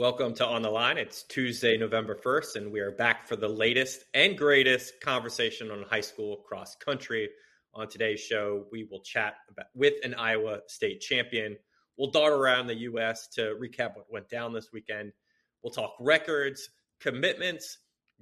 Welcome to On the Line. It's Tuesday, November 1st, and we are back for the latest and greatest conversation on high school cross country. On today's show, we will chat about, with an Iowa state champion. We'll dart around the U.S. to recap what went down this weekend. We'll talk records, commitments,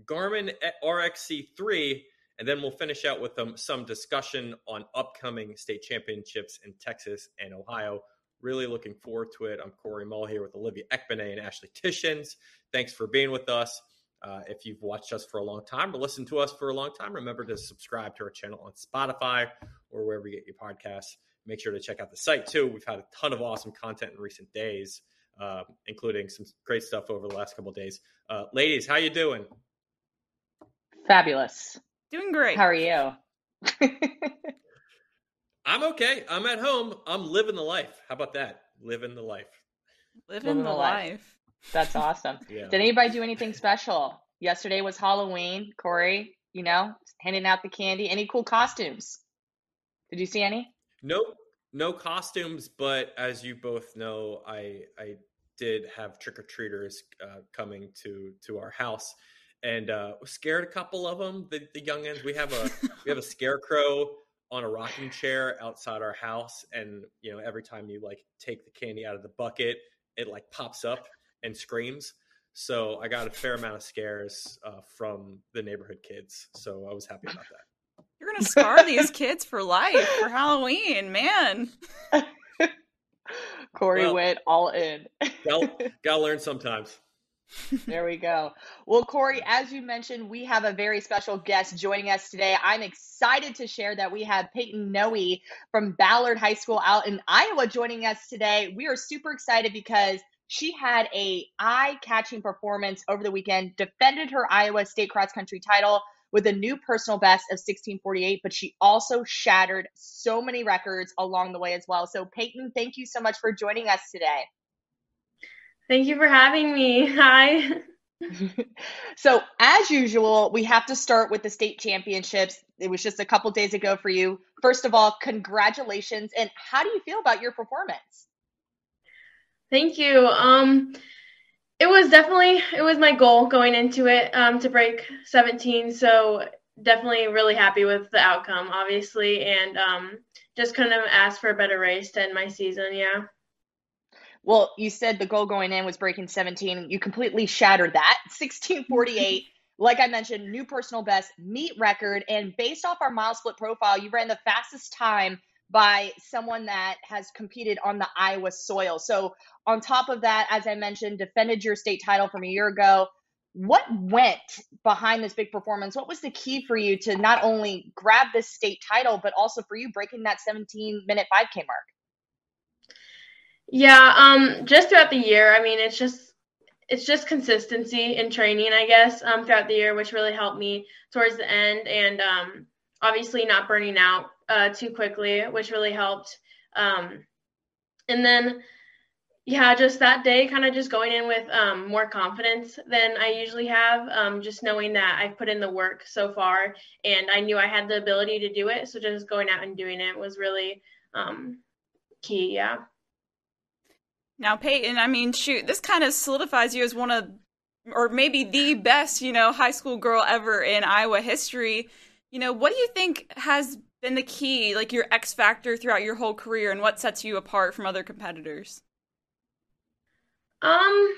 Garmin RXC3, and then we'll finish out with um, some discussion on upcoming state championships in Texas and Ohio. Really looking forward to it. I'm Corey Mull here with Olivia Ekpone and Ashley Tishins. Thanks for being with us. Uh, if you've watched us for a long time or listened to us for a long time, remember to subscribe to our channel on Spotify or wherever you get your podcasts. Make sure to check out the site too. We've had a ton of awesome content in recent days, uh, including some great stuff over the last couple days. Uh, ladies, how you doing? Fabulous. Doing great. How are you? I'm okay. I'm at home. I'm living the life. How about that? Living the life. Living, Living the, the life. life. That's awesome. yeah. Did anybody do anything special? Yesterday was Halloween. Corey, you know, handing out the candy. Any cool costumes? Did you see any? Nope. no costumes. But as you both know, I I did have trick or treaters uh, coming to to our house, and uh, scared a couple of them. The, the youngins. We have a we have a scarecrow on a rocking chair outside our house and you know every time you like take the candy out of the bucket it like pops up and screams. So i got a fair amount of scares uh, from the neighborhood kids so i was happy about that. You're gonna scar these kids for life for halloween man. Corey well, went all in. gotta, gotta learn sometimes there we go. Well, Corey, as you mentioned, we have a very special guest joining us today. I'm excited to share that we have Paityn Noe from Ballard High School out in Iowa joining us today. We are super excited because she had a eye-catching performance over the weekend, defended her Iowa State cross country title with a new personal best of 1648, but she also shattered so many records along the way as well. So, Paityn, thank you so much for joining us today. Thank you for having me. Hi. so, as usual, we have to start with the state championships. It was just a couple days ago for you. First of all, congratulations. And how do you feel about your performance? Thank you. Um, it was definitely it was my goal going into it um, to break 17. So definitely really happy with the outcome, obviously, and um, just couldn't have asked for a better race to end my season. Yeah. Well, you said the goal going in was breaking 17. You completely shattered that. 1648. like I mentioned, new personal best, meet record. And based off our MileSplit profile, you ran the fastest time by someone that has competed on the Iowa soil. So, on top of that, as I mentioned, defended your state title from a year ago. What went behind this big performance? What was the key for you to not only grab this state title, but also for you breaking that 17 minute 5K mark? Yeah, um, just throughout the year. I mean, it's just it's just consistency in training, I guess, um, throughout the year, which really helped me towards the end, and um, obviously not burning out uh, too quickly, which really helped. Um, and then, yeah, just that day, kind of just going in with um, more confidence than I usually have, um, just knowing that I've put in the work so far, and I knew I had the ability to do it. So just going out and doing it was really um, key. Yeah. Now, Paityn, I mean, shoot, this kind of solidifies you as one of, or maybe the best, you know, high school girl ever in Iowa history. You know, what do you think has been the key, like your X factor throughout your whole career, and what sets you apart from other competitors? Um,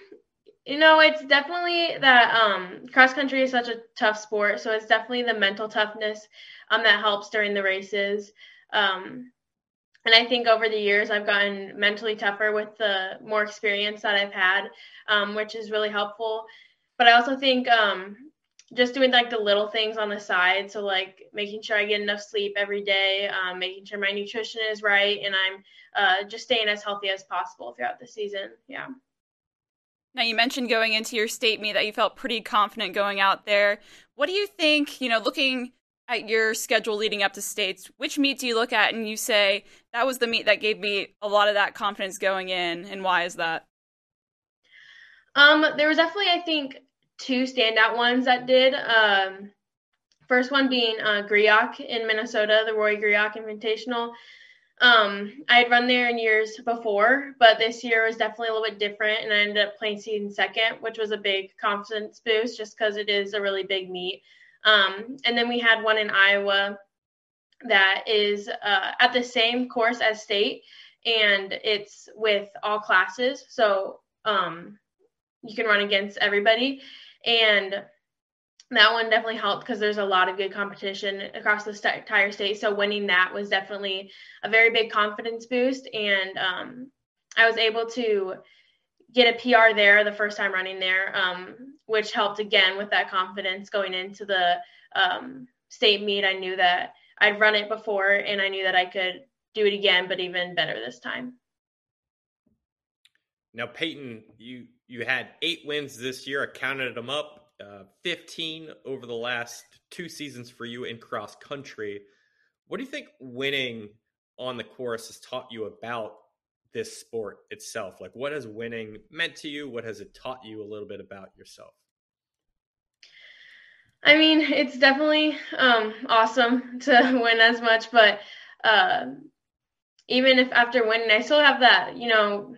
you know, it's definitely that um, cross country is such a tough sport, so it's definitely the mental toughness um, that helps during the races. Um, and I think over the years I've gotten mentally tougher with the more experience that I've had, um, which is really helpful. But I also think um, just doing like the little things on the side, so like making sure I get enough sleep every day, um, making sure my nutrition is right, and I'm uh, just staying as healthy as possible throughout the season. Yeah. Now you mentioned going into your state meet that you felt pretty confident going out there. What do you think? You know, looking at your schedule leading up to states, which meet do you look at and you say that was the meet that gave me a lot of that confidence going in, and why is that? Um, there was definitely, I think, two standout ones that did. Um, first one being uh, Griak in Minnesota, the Roy Griak Invitational. Um, I had run there in years before, but this year was definitely a little bit different, and I ended up placing second, which was a big confidence boost just because it is a really big meet. Um, and then we had one in Iowa that is uh, at the same course as state, and it's with all classes, so um, you can run against everybody. And that one definitely helped because there's a lot of good competition across the st- entire state. So winning that was definitely a very big confidence boost, and um, I was able to get a PR there the first time running there, um, which helped again with that confidence going into the um, state meet. I knew that I'd run it before, and I knew that I could do it again, but even better this time. Now, Paityn, you you had eight wins this year. I counted them up uh, 15 over the last two seasons for you in cross country. What do you think winning on the course has taught you about this sport itself? Like, what has winning meant to you? What has it taught you a little bit about yourself? I mean, it's definitely um, awesome to win as much, but uh, even if after winning, I still have that, you know,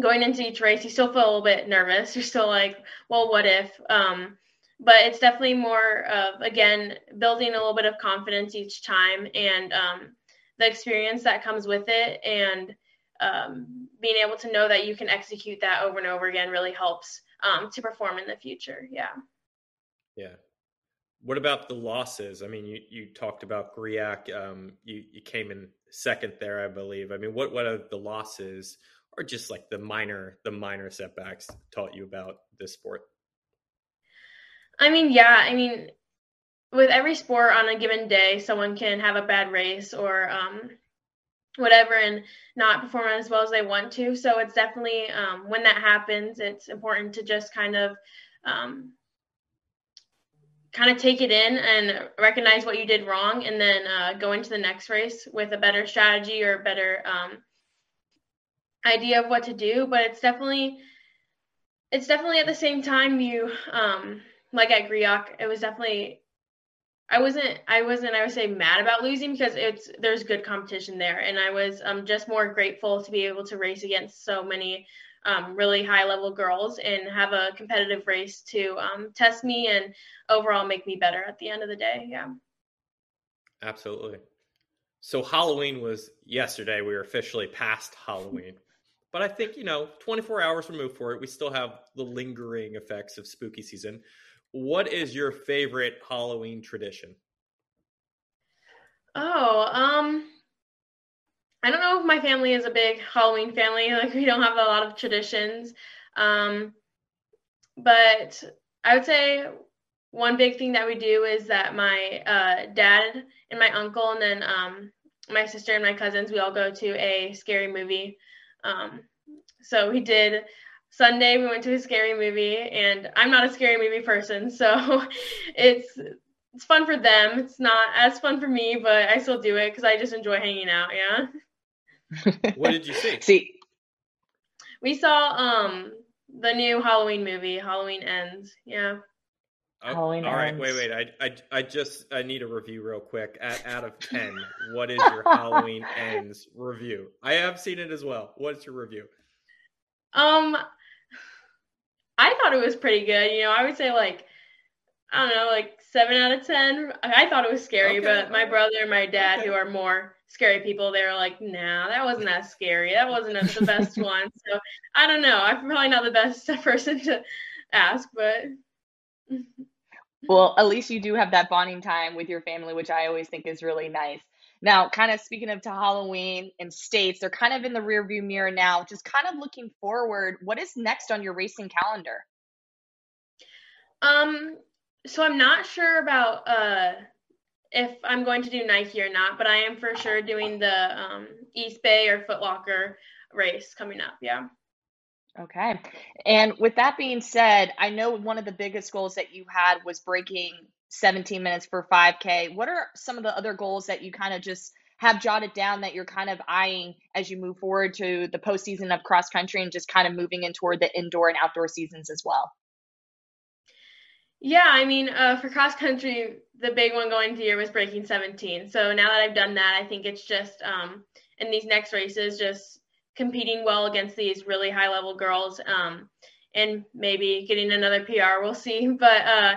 going into each race, you still feel a little bit nervous. You're still like, well, what if? Um, but it's definitely more of again building a little bit of confidence each time and um, the experience that comes with it and um, being able to know that you can execute that over and over again really helps um, to perform in the future. Yeah. Yeah. What about the losses? I mean, you, you talked about Griak. Um, you, you came in second there, I believe. I mean, what, what are the losses or just like the minor the minor setbacks taught you about this sport? I mean, yeah, I mean, with every sport on a given day, someone can have a bad race or um, whatever and not perform as well as they want to. So it's definitely um, when that happens, it's important to just kind of um, kind of take it in and recognize what you did wrong, and then uh, go into the next race with a better strategy or a better um, idea of what to do, but it's definitely it's definitely at the same time you um like at Griak, it was definitely I wasn't I wasn't I would say mad about losing because it's there's good competition there and I was um just more grateful to be able to race against so many um, really high level girls and have a competitive race to um, test me and overall make me better at the end of the day. Yeah. Absolutely. So Halloween was yesterday. We were officially past Halloween. But I think, you know, 24 hours removed for it, we still have the lingering effects of spooky season. What is your favorite Halloween tradition? Oh, um, I don't know if my family is a big Halloween family. Like we don't have a lot of traditions. Um, but I would say one big thing that we do is that my uh, dad and my uncle and then um, my sister and my cousins we all go to a scary movie um, so we did Sunday. We went to a scary movie, and I'm not a scary movie person, so it's it's fun for them. It's not as fun for me, but I still do it because I just enjoy hanging out. Yeah. what did you see? See, we saw um the new Halloween movie, Halloween Ends. Yeah. Oh, Halloween all right, ends. wait, wait. I, I, I just I need a review real quick. At out of ten, what is your Halloween Ends review? I have seen it as well. What's your review? Um, I thought it was pretty good. You know, I would say like I don't know, like seven out of ten. I thought it was scary, okay. but my brother and my dad, okay. who are more scary people, they were like, "Nah, that wasn't that scary. That wasn't the best one." So I don't know. I'm probably not the best person to ask, but well, at least you do have that bonding time with your family, which I always think is really nice. Now, kind of speaking of to Halloween and states, they're kind of in the rearview mirror now. Just kind of looking forward, what is next on your racing calendar? Um, so I'm not sure about uh if I'm going to do Nike or not, but I am for sure doing the um, East Bay or Footlocker race coming up. Yeah. Okay. And with that being said, I know one of the biggest goals that you had was breaking 17 minutes for 5K. What are some of the other goals that you kind of just have jotted down that you're kind of eyeing as you move forward to the postseason of cross country and just kind of moving in toward the indoor and outdoor seasons as well? Yeah, I mean, uh, for cross country, the big one going into the year was breaking 17. So now that I've done that, I think it's just um, in these next races, just competing well against these really high level girls. Um, and maybe getting another PR. We'll see. But uh,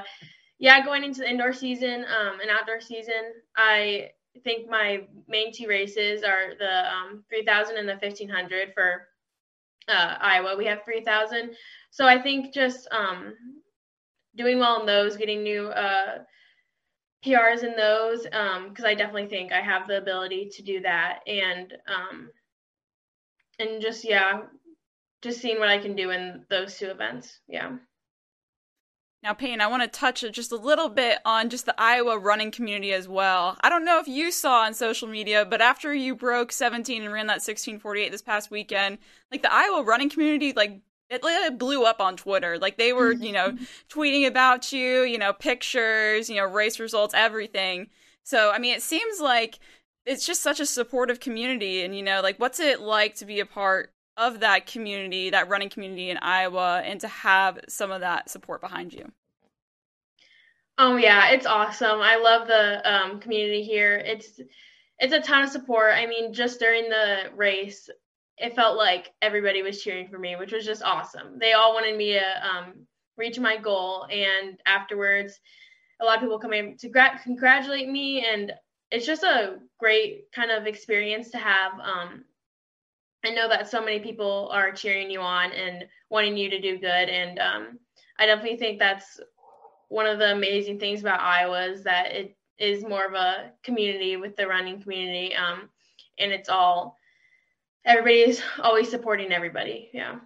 yeah, going into the indoor season um, and outdoor season, I think my main two races are the um, 3000 and the 1500 for uh, Iowa. We have 3000. So I think just um, doing well in those, getting new uh, PRs in those, because um, I definitely think I have the ability to do that. And um, and just yeah, just seeing what I can do in those two events. Yeah. Now, Paityn, I want to touch just a little bit on just the Iowa running community as well. I don't know if you saw on social media, but after you broke 17 and ran that 1648 this past weekend, like the Iowa running community, like it, it blew up on Twitter. Like they were, you know, mm-hmm. tweeting about you, you know, pictures, you know, race results, everything. So, I mean, it seems like it's just such a supportive community. And, you know, like what's it like to be a part of that community, that running community in Iowa, and to have some of that support behind you? Oh yeah, it's awesome. I love the um, community here. It's it's a ton of support. I mean, just during the race, it felt like everybody was cheering for me, which was just awesome. They all wanted me to um, reach my goal, and afterwards, a lot of people come in to gra- congratulate me, and it's just a great kind of experience to have. Um, I know that so many people are cheering you on and wanting you to do good. And um, I definitely think that's one of the amazing things about Iowa is that it is more of a community with the running community. Um, and it's all, everybody is always supporting everybody. Yeah.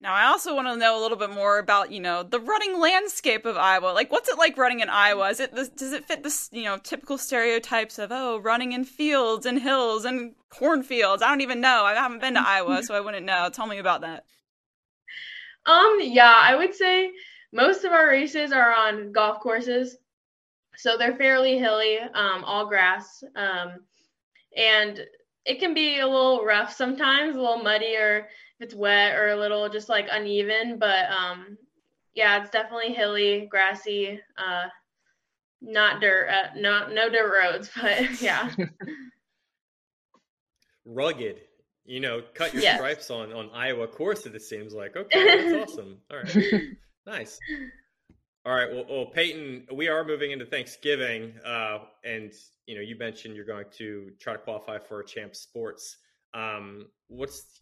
Now, I also want to know a little bit more about, you know, the running landscape of Iowa. Like, what's it like running in Iowa? Is it does it fit this, you know, typical stereotypes of oh, running in fields and hills and cornfields? I don't even know. I haven't been to Iowa, so I wouldn't know. Tell me about that. Um, yeah, I would say most of our races are on golf courses, so they're fairly hilly, um, all grass, um, and it can be a little rough sometimes, a little muddy or if it's wet or a little just like uneven. But um, yeah, it's definitely hilly, grassy, uh, not dirt, uh, not no dirt roads, but yeah. Rugged, you know, cut your yes. stripes on on Iowa courses. It seems like okay, that's awesome. All right, nice. All right, well, well, Paityn, we are moving into Thanksgiving, uh, and you know, you mentioned you're going to try to qualify for a Champ Sports. Um, what's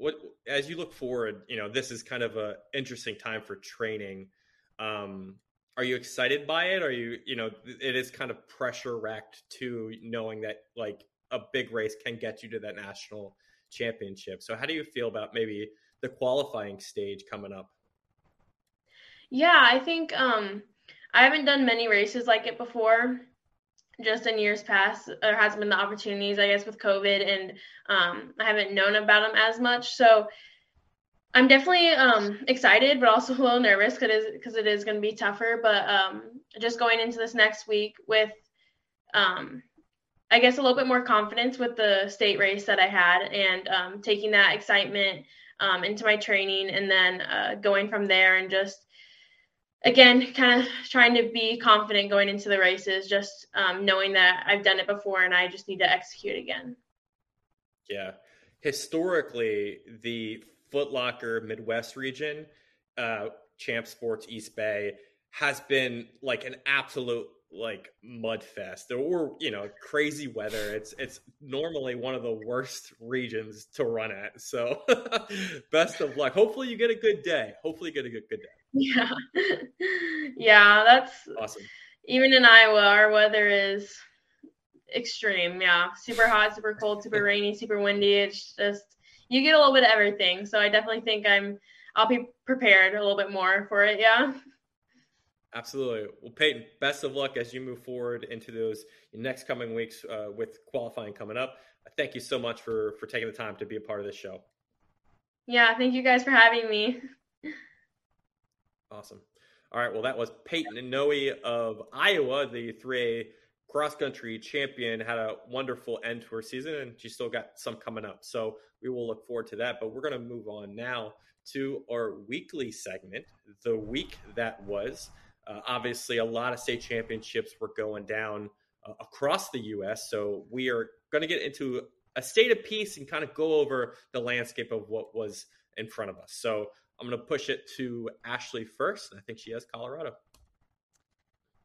what as you look forward you know this is kind of a interesting time for training. Um are you excited by it? Are you you know it is kind of pressure wrecked to knowing that like a big race can get you to that national championship. So how do you feel about maybe the qualifying stage coming up? Yeah i think um i haven't done many races like it before just in years past there hasn't been the opportunities i guess with covid and um, i haven't known about them as much. So i'm definitely um, excited but also a little nervous because it is going to be tougher. But um, just going into this next week with um, i guess a little bit more confidence with the state race that i had and um, taking that excitement um, into my training and then uh, going from there and just again, kind of trying to be confident going into the races, just um, knowing that I've done it before and I just need to execute again. Yeah. Historically, the Footlocker Midwest region, uh, Champ Sports East Bay, has been like an absolute like mud fest. Or you know crazy weather. It's it's normally one of the worst regions to run at. So best of luck. Hopefully you get a good day. Hopefully you get a good, good day yeah. yeah, that's awesome. Even in Iowa, our weather is extreme. Yeah. Super hot, super cold, super rainy, super windy. It's just you get a little bit of everything. So I definitely think I'm I'll be prepared a little bit more for it. Yeah. Absolutely. Well, Paityn, best of luck as you move forward into those next coming weeks uh, with qualifying coming up. Thank you so much for for taking the time to be a part of this show. Yeah, thank you guys for having me. Awesome. All right. Well, that was Paityn and Noe of Iowa, the 3A cross country champion. Had a wonderful end to her season, and she still got some coming up. So we will look forward to that. But we're going to move on now to our weekly segment, the week that was. Uh, obviously, a lot of state championships were going down uh, across the U.S. So we are going to get into a state of peace and kind of go over the landscape of what was in front of us. So I'm going to push it to Ashley first. I think she has Colorado.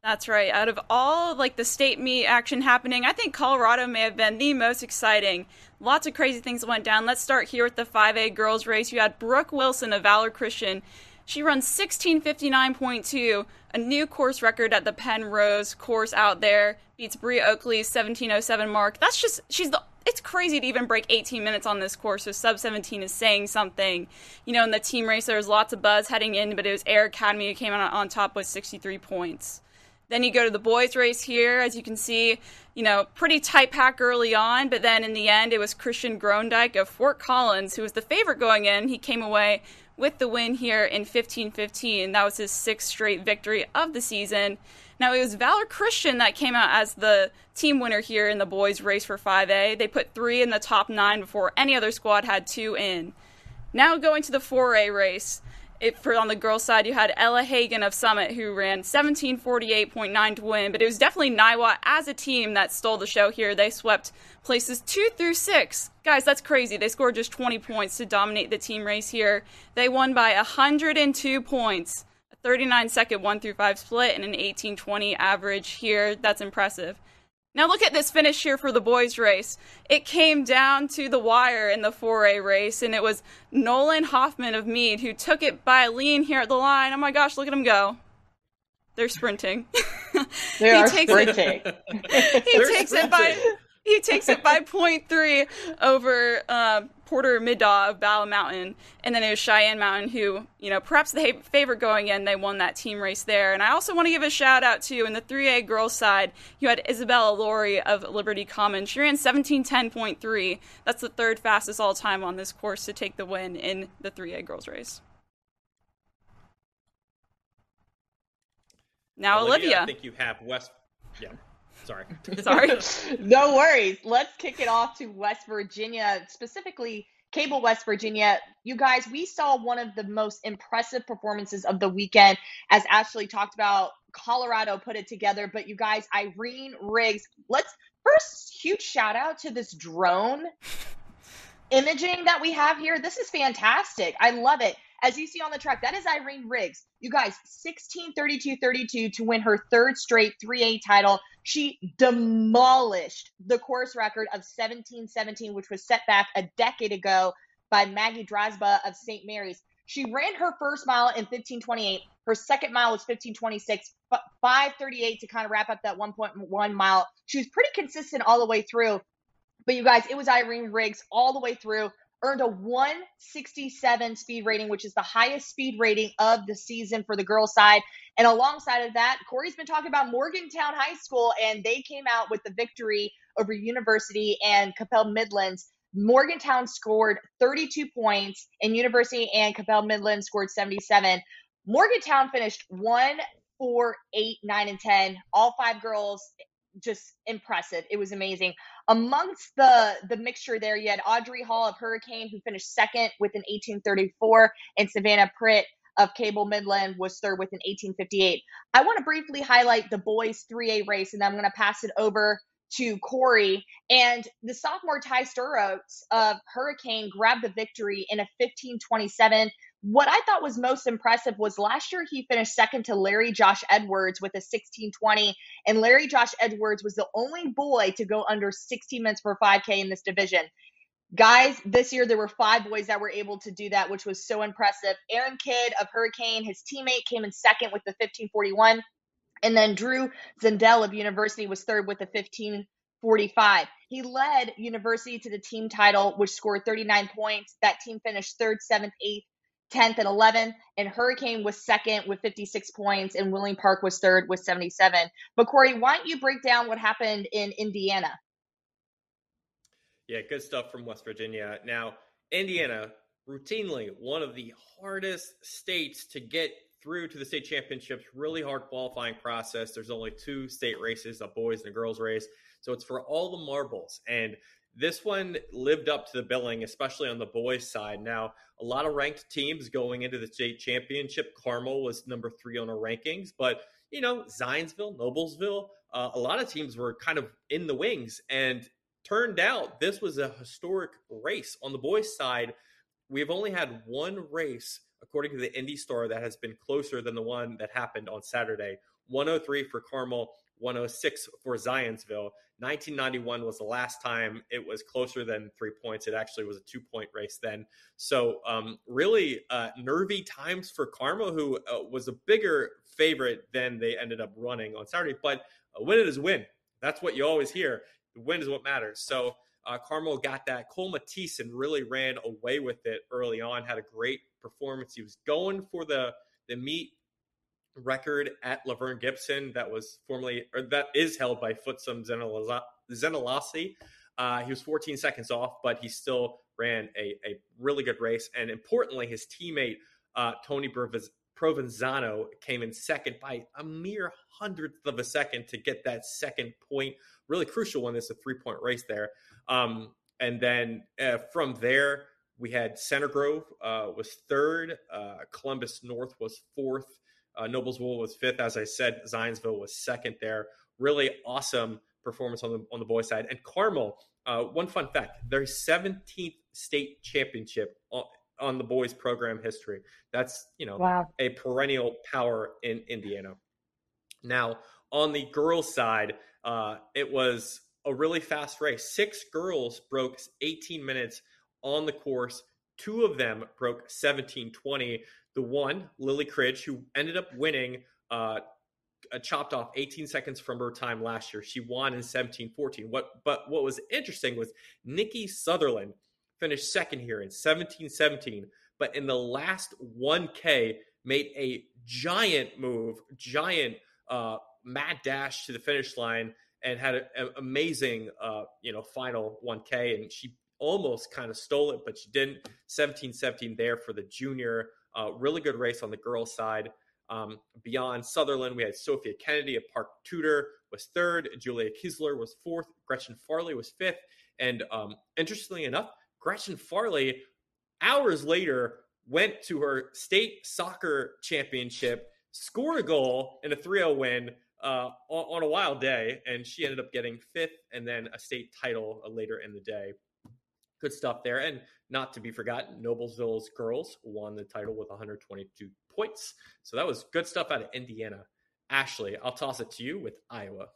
That's right. Out of all like the state meet action happening, I think Colorado may have been the most exciting. Lots of crazy things went down. Let's start here with the 5A girls race. You had Brooke Wilson of Valor Christian. She runs 1659.2, a new course record at the Penrose course out there. Beats Brie Oakley's 1707 mark. That's just she's the it's crazy to even break 18 minutes on this course. So sub 17 is saying something. You know, in the team race, there was lots of buzz heading in, but it was Air Academy who came on, on top with 63 points. Then you go to the boys' race here, as you can see, you know, pretty tight pack early on, but then in the end, it was Christian Grondike of Fort Collins who was the favorite going in. He came away with the win here in 15-15. That was his sixth straight victory of the season. Now it was Valor Christian that came out as the team winner here in the boys' race for 5A. They put three in the top nine before any other squad had two in. Now going to the 4A race. It, for on the girls' side, you had Ella Hagan of Summit who ran 1748.9 to win, but it was definitely Niwot as a team that stole the show here. They swept places two through six. Guys, that's crazy. They scored just 20 points to dominate the team race here. They won by 102 points, 39 second 1 through 5 split, and an 1820 average here. That's impressive. Now look at this finish here for the boys race. It came down to the wire in the 4A race, and it was Nolan Hoffman of Mead who took it by a lean here at the line. Oh my gosh, look at him go. They're sprinting. They are sprinting. It, he They're takes it by he takes it by point three over uh, Porter Middaw of Battle Mountain, and then it was Cheyenne Mountain who, you know, perhaps the favorite going in. They won that team race there, and I also want to give a shout out to in the 3A girls side, you had Isabella Laurie of Liberty Commons. She ran 1710.3. That's the third fastest all time on this course to take the win in the 3A girls race. Now Olivia, I think you have West. Yeah, sorry. sorry. no worries. Let's kick it off to West Virginia, specifically Cable West Virginia. You guys, we saw one of the most impressive performances of the weekend, as Ashley talked about. Colorado put it together, but you guys, Irene Riggs. Let's first huge shout out to this drone imaging that we have here. This is fantastic. I love it. As you see on the track, that is Irene Riggs. You guys, 16 32 32 to win her third straight 3A title. She demolished the course record of 17 17, which was set back a decade ago by Maggie Drasba of St. Mary's. She ran her first mile in 1528. Her second mile was 1526, 538 to kind of wrap up that 1.1 mile. She was pretty consistent all the way through. But you guys, it was Irene Riggs all the way through earned a 167 speed rating, which is the highest speed rating of the season for the girls' side. And alongside of that, Corey's been talking about Morgantown High School, and they came out with the victory over University and Cabell Midlands. Morgantown scored 32 points, and University and Cabell Midlands scored 77. Morgantown finished 1, 4, 8, 9, and 10. All five girls just impressive. It was amazing. Amongst the the mixture there, you had Audrey Hall of Hurricane who finished second with an 1834, and Savannah Pritt of Cabell Midland was third with an 1858. I want to briefly highlight the boys 3A race, and then I'm going to pass it over to Corey. And the sophomore Ty Sturrows of Hurricane grabbed the victory in a 1527. What I thought was most impressive was last year he finished second to Larry Josh Edwards with a 1620. And Larry Josh Edwards was the only boy to go under 60 minutes for 5K in this division. Guys, this year there were five boys that were able to do that, which was so impressive. Aaron Kidd of Hurricane, his teammate, came in second with the 1541. And then Drew Zendel of University was third with the 1545. He led University to the team title, which scored 39 points. That team finished third, seventh, eighth, 10th, and 11th. And Hurricane was second with 56 points, and Wheeling Park was third with 77. But Corey, why don't you break down what happened in Indiana? Yeah, good stuff from West Virginia. Now, Indiana, routinely one of the hardest states to get through to the state championships. Really hard qualifying process. There's only two state races, a boys and a girls race. So it's for all the marbles. And this one lived up to the billing, especially on the boys' side. Now, a lot of ranked teams going into the state championship. Carmel was number three on our rankings, but you know, Zionsville, Noblesville, uh, a lot of teams were kind of in the wings. And turned out this was a historic race. On the boys' side, we've only had one race, according to the Indy Star, that has been closer than the one that happened on Saturday. 103 for Carmel, 106 for Zionsville. 1991 was the last time it was closer than three points. It actually was a two point race then. So, um, really uh, nervy times for Carmel, who uh, was a bigger favorite than they ended up running on Saturday. But a win is a win. That's what you always hear. The win is what matters. So, uh, Carmel got that. Cole Mattison really ran away with it early on, had a great performance. He was going for the the meet record at LaVern Gibson that was formerly or that is held by Futsum Zienasellassie. Uh, he was 14 seconds off, but he still ran a, a really good race. And importantly, his teammate uh, Tony Provenzano came in second by a mere hundredth of a second to get that second point. Really crucial one. This a three point race there. Um, and then uh, from there, we had Center Grove uh, was third, uh, Columbus North was fourth, uh, Noblesville was fifth, as I said. Zionsville was second there. Really awesome performance on the on the boys' side. And Carmel, uh, one fun fact: their 17th state championship on, on, the boys' program history. That's you know wow. a perennial power in Indiana. Now on the girls' side, uh, it was a really fast race. Six girls broke 18 minutes on the course. Two of them broke 17:20. The one, Lily Cridge, who ended up winning, uh, chopped off 18 seconds from her time last year. She won in 17-14. What, but what was interesting was Nikki Sutherland finished second here in 17-17, but in the last 1K made a giant move, giant uh, mad dash to the finish line, and had an amazing, uh, you know, final 1K. And she almost kind of stole it, but she didn't. 17-17 there for the junior. Uh, really good race on the girls' side. Um, beyond Sutherland, we had Sophia Kennedy, a Park Tudor, was third. Julia Kisler was fourth. Gretchen Farley was fifth. And um, interestingly enough, Gretchen Farley, hours later, went to her state soccer championship, scored a goal in a 3 0 win uh, on, on, a wild day. And she ended up getting fifth and then a state title uh, later in the day good stuff there. And not to be forgotten, Noblesville's girls won the title with 122 points. So that was good stuff out of Indiana. Ashley, I'll toss it to you with Iowa.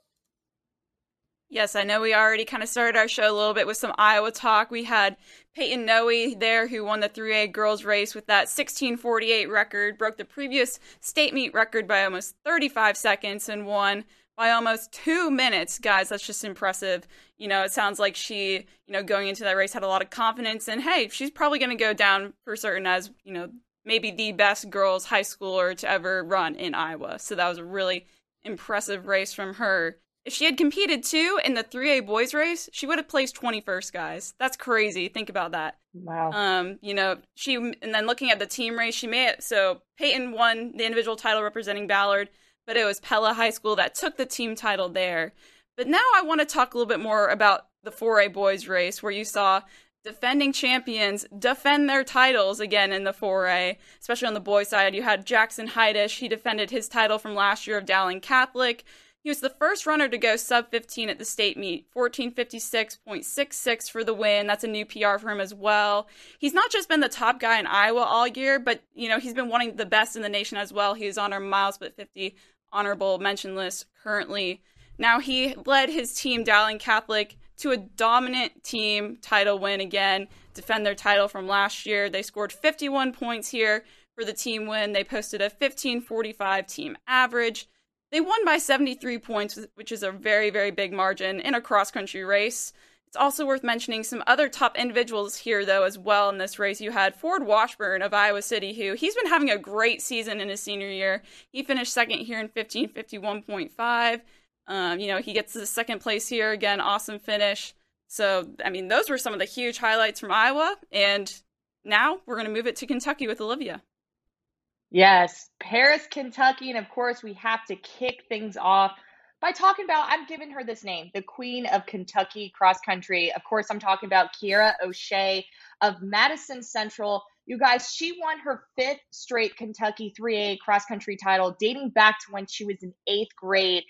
Yes, I know we already kind of started our show a little bit with some Iowa talk. We had Paityn Noe there who won the 3A girls race with that 1648 record, broke the previous state meet record by almost 35 seconds and won by almost two minutes, guys. That's just impressive. You know, it sounds like she, you know, going into that race had a lot of confidence, and hey, she's probably going to go down for certain as, you know, maybe the best girls high schooler to ever run in Iowa. So that was a really impressive race from her. If she had competed too in the 3A boys race, she would have placed 21st, guys. That's crazy. Think about that. Wow. Um, you know, she and then looking at the team race, she made it so Paityn won the individual title representing Ballard but it was Pella High School that took the team title there. But now I want to talk a little bit more about the 4A boys race, where you saw defending champions defend their titles again in the 4A, especially on the boys' side. You had Jackson Heidish. He defended his title from last year of Dowling Catholic. He was the first runner to go sub 15 at the state meet, 1456.66 for the win. That's a new PR for him as well. He's not just been the top guy in Iowa all year, but you know, he's been wanting the best in the nation as well. He was on our MileSplit 50 honorable mention list currently. Now he led his team, Dowling Catholic, to a dominant team title win again, defend their title from last year. They scored 51 points here for the team win. They posted a 1545 team average. They won by 73 points, which is a very, very big margin in a cross country race. It's also worth mentioning some other top individuals here, though, as well in this race. You had Ford Washburn of Iowa City, who he's been having a great season in his senior year. He finished second here in 1551.5. Um, you know, he gets the second place here again, awesome finish. So, I mean, those were some of the huge highlights from Iowa. And now we're going to move it to Kentucky with Olivia. Yes, Paris, Kentucky. And of course, we have to kick things off by talking about, I'm giving her this name, the Queen of Kentucky cross country. Of course, I'm talking about Kiera O'Shea of Madison Central. You guys, she won her fifth straight Kentucky 3A cross country title dating back to when she was in eighth grade.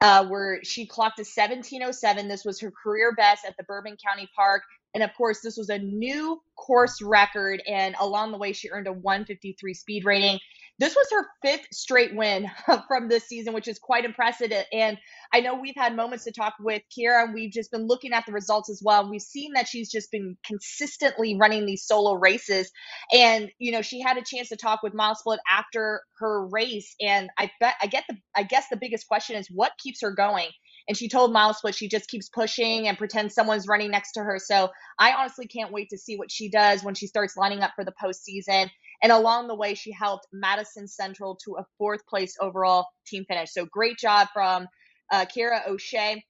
uh, where she clocked a 1707. This was her career best at the Bourbon County Park. And of course, this was a new course record. And along the way, she earned a 153 speed rating. This was her fifth straight win from this season, which is quite impressive. And I know we've had moments to talk with Kira, and we've just been looking at the results as well. We've seen that she's just been consistently running these solo races. And, you know, she had a chance to talk with MileSplit after her race. And I bet, I get the, I guess the biggest question is what keeps her going? And she told MileSplit she just keeps pushing and pretends someone's running next to her. So I honestly can't wait to see what she does when she starts lining up for the postseason. And along the way, she helped Madison Central to a fourth place overall team finish. So great job from uh, Kira O'Shea.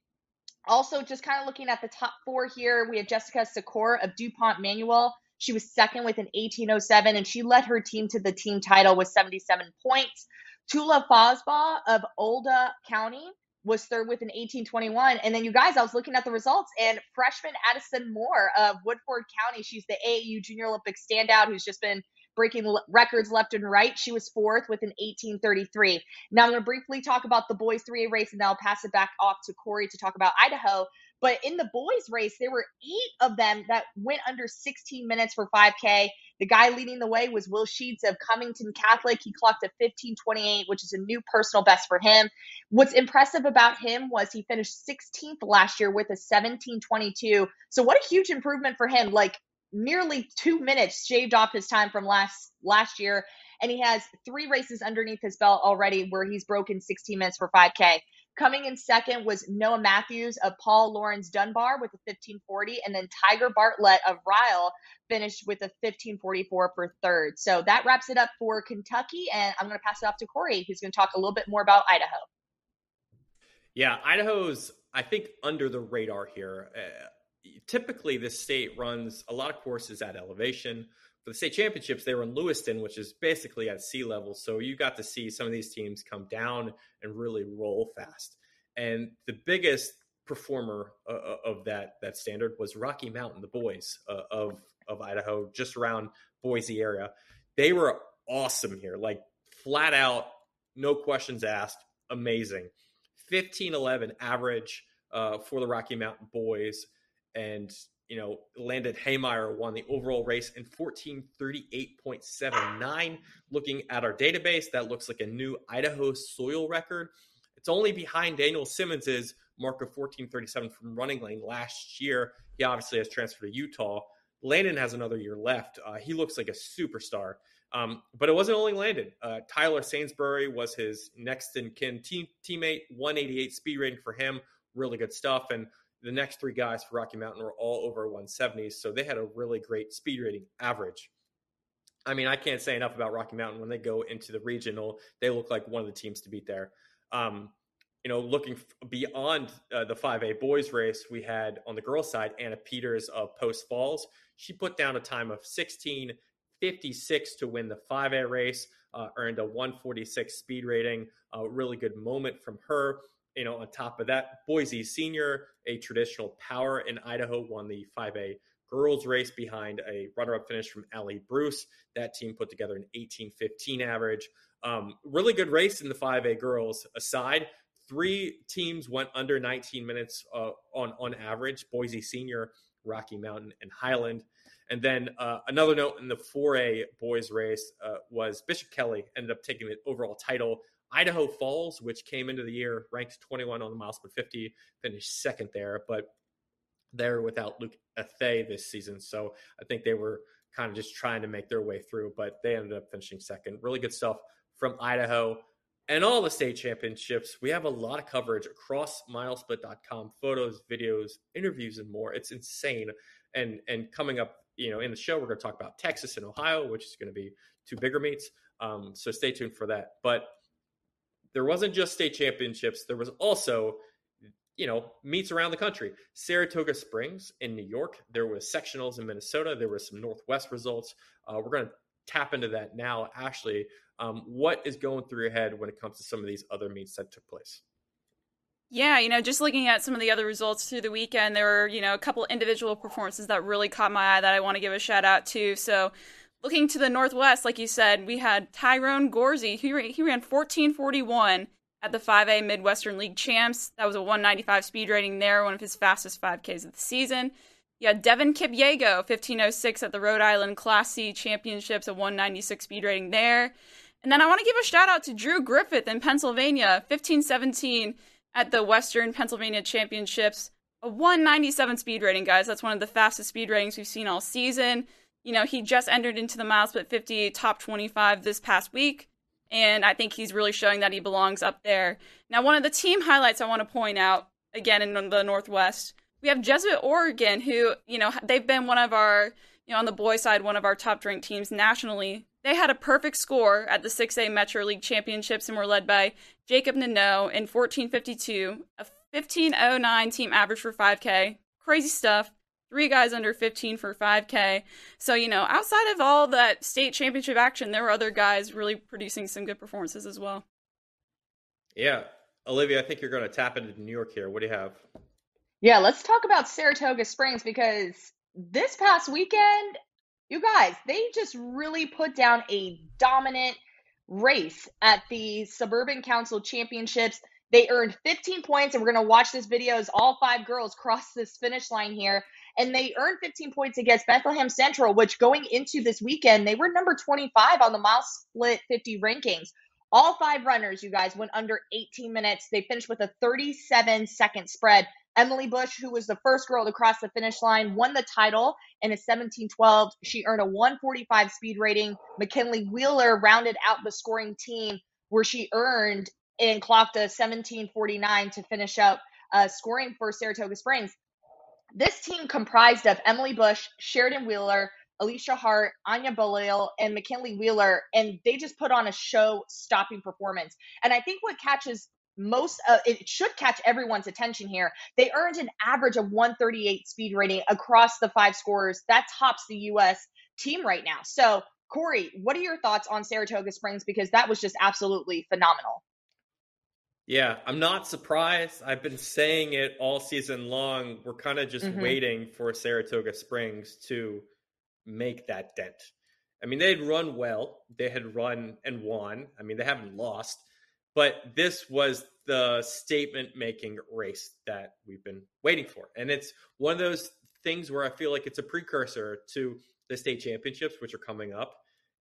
Also, just kind of looking at the top four here, we have Jessica Secor of DuPont Manual. She was second with an 1807, and she led her team to the team title with 77 points. Tula Fosbaugh of Oldham County was third with an 1821. And then you guys, I was looking at the results, and freshman Addison Moore of Woodford County, she's the AAU Junior Olympic standout who's just been breaking records left and right. She was fourth with an 1833. Now I'm going to briefly talk about the boys 3A race, and then I'll pass it back off to Corey to talk about Idaho. But in the boys race, there were eight of them that went under 16 minutes for 5K. The guy leading the way was Will Sheets of Covington Catholic. He clocked a 1528, which is a new personal best for him. What's impressive about him was he finished 16th last year with a 1722. So what a huge improvement for him. Like nearly two minutes shaved off his time from last last year and he has three races underneath his belt already where he's broken 16 minutes for 5k coming in second was noah matthews of paul Lawrence dunbar with a 1540 and then tiger bartlett of ryle finished with a 1544 for third. So that wraps it up for kentucky and i'm going to pass it off to corey who's going to talk a little bit more about idaho. Yeah idaho's i think under the radar here. Uh, typically this state runs a lot of courses at elevation. For the state championships, they were in Lewiston, which is basically at sea level. So you got to see some of these teams come down and really roll fast. And the biggest performer uh, uh of that that standard was Rocky Mountain, the boys uh, of of Idaho, just around Boise area. They were awesome here, like flat out, no questions asked, amazing. 1511 average uh, for the Rocky Mountain boys and you know Landon Haymeyer won the overall race in 1438.79. Looking at our database, that looks like a new Idaho soil record. It's only behind Daniel Simmons's mark of 1437 from RunningLane last year. He obviously has transferred to Utah. Landon has another year left. Uh, he looks like a superstar. Um, but it wasn't only Landon. Uh, Tyler Sainsbury was his next in kin team, teammate, 188 speed rating for him. Really good stuff. And the next three guys for Rocky Mountain were all over 170s, so they had a really great speed rating average. I mean, I can't say enough about Rocky Mountain. When they go into the regional, they look like one of the teams to beat there. Um, you know, looking beyond uh, the 5A boys race, we had on the girls' side Anna Peters of Post Falls. She put down a time of 16:56 to win the 5A race, uh, earned a 146 speed rating. A really good moment from her you know, on top of that, Boise Senior, a traditional power in Idaho, won the 5A girls race behind a runner-up finish from Allie Bruce. That team put together an 18-15 average. Um, really good race in the 5A girls. Aside, three teams went under 19 minutes uh, on on average. Boise Senior, Rocky Mountain, and Highland. And then uh, another note in the 4A boys race uh, was Bishop Kelly ended up taking the overall title Idaho Falls, which came into the year ranked 21 on the MileSplit 50, finished second there, but they're without Luke Athay this season. So I think they were kind of just trying to make their way through, but they ended up finishing second. Really good stuff from Idaho and all the state championships. We have a lot of coverage across milesplit.com, photos, videos, interviews, and more. It's insane. And and coming up, you know, in the show, we're going to talk about Texas and Ohio, which is going to be two bigger meets. Um, so stay tuned for that. But there wasn't just state championships, there was also you know meets around the country. Saratoga springs in new york there was sectionals in minnesota. There was some northwest results. Uh, we're going to tap into that now ashley um, what is going through your head when it comes to some of these other meets that took place yeah, you know, just looking at some of the other results through the weekend, there were, you know, a couple individual performances that really caught my eye that I want to give a shout out to. So, looking to the northwest, like you said, we had Tyrone Gorsey. He, ran, he ran 1441. at the 5A Midwestern League Champs. That was a 195 speed rating there, one of his fastest 5Ks of the season. Had Devin Kipyego, 1506 at the Rhode Island Class C Championships, a 196 speed rating there. And then I want to give a shout out to Drew Griffith in Pennsylvania, 1517 at the Western Pennsylvania Championships, a 197 speed rating, guys. That's one of the fastest speed ratings we've seen all season. You know, he just entered into the MileSplit 50 top 25 this past week, and I think he's really showing that he belongs up there. Now, one of the team highlights I want to point out, again in the Northwest, we have Jesuit Oregon, who, you know, they've been one of our, you know, on the boys' side, one of our top ranked teams nationally. They had a perfect score at the 6A Metro League Championships and were led by Jacob Nano in 1452, a 1509 team average for 5K. Crazy stuff. Three guys under 15 for 5K. So, you know, outside of all that state championship action, there were other guys really producing some good performances as well. Yeah. Olivia, I think you're going to tap into New York here. What do you have? Yeah, let's talk about Saratoga Springs because this past weekend, you guys, they just really put down a dominant race at the Suburban Council Championships. They earned 15 points, and we're going to watch this video as all five girls cross this finish line here. And they earned 15 points against Bethlehem Central, which going into this weekend, they were number 25 on the MileSplit 50 rankings. All five runners, you guys, went under 18 minutes. They finished with a 37 second spread. Emily Bush, who was the first girl to cross the finish line, won the title in a 1712. She earned a 145 speed rating. McKinley Wheeler rounded out the scoring team where she earned and clocked a 1749 to finish up uh, scoring for Saratoga Springs. This team comprised of Emily Bush, Sheridan Wheeler, Alicia Hart, Anya Bolil, and McKinley Wheeler, and they just put on a show stopping performance. And I think what catches most uh, it should catch everyone's attention here. They earned an average of 138 speed rating across the five scores. That tops the U.S. team right now. So, Corey, what are your thoughts on Saratoga Springs? Because that was just absolutely phenomenal. Yeah, I'm not surprised. I've been saying it all season long. We're kind of just mm-hmm. waiting for Saratoga Springs to make that dent. I mean, they had run well. They had run and won. I mean, they haven't lost but this was the statement making race that we've been waiting for. And it's one of those things where I feel like it's a precursor to the state championships, which are coming up,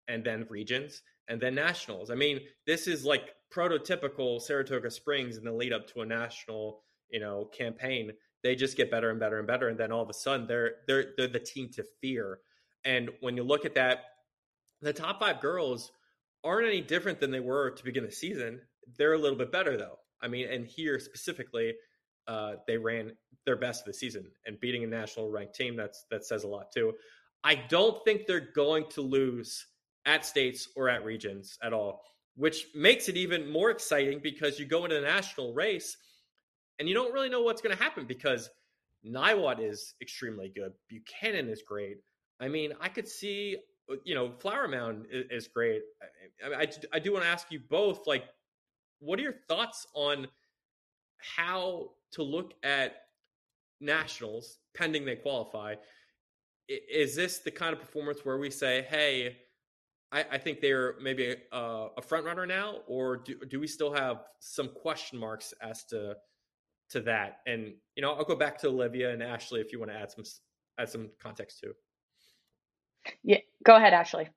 and then regions, and then nationals. I mean, this is like prototypical Saratoga Springs in the lead up to a national, you know, campaign. They just get better and better and better, and then all of a sudden they're they're they're the team to fear. And when you look at that, the top five girls aren't any different than they were to begin the season. They're a little bit better though. I mean, and here specifically, uh, they ran their best of the season and beating a national ranked team. That's that says a lot too. I don't think they're going to lose at states or at regions at all, which makes it even more exciting because you go into the national race and you don't really know what's going to happen because Niwot is extremely good. Buchanan is great. I mean, I could see, uh, you know, Flower Mound is, is great. I, I, I do want to ask you both, like, what are your thoughts on how to look at nationals pending they qualify? Is this the kind of performance where we say, "Hey, I, I think they're maybe a, uh, a, front runner now," or do, do we still have some question marks as to to that? And you know, I'll go back to Olivia and Ashley if you want to add some add some context too. Yeah, go ahead, Ashley.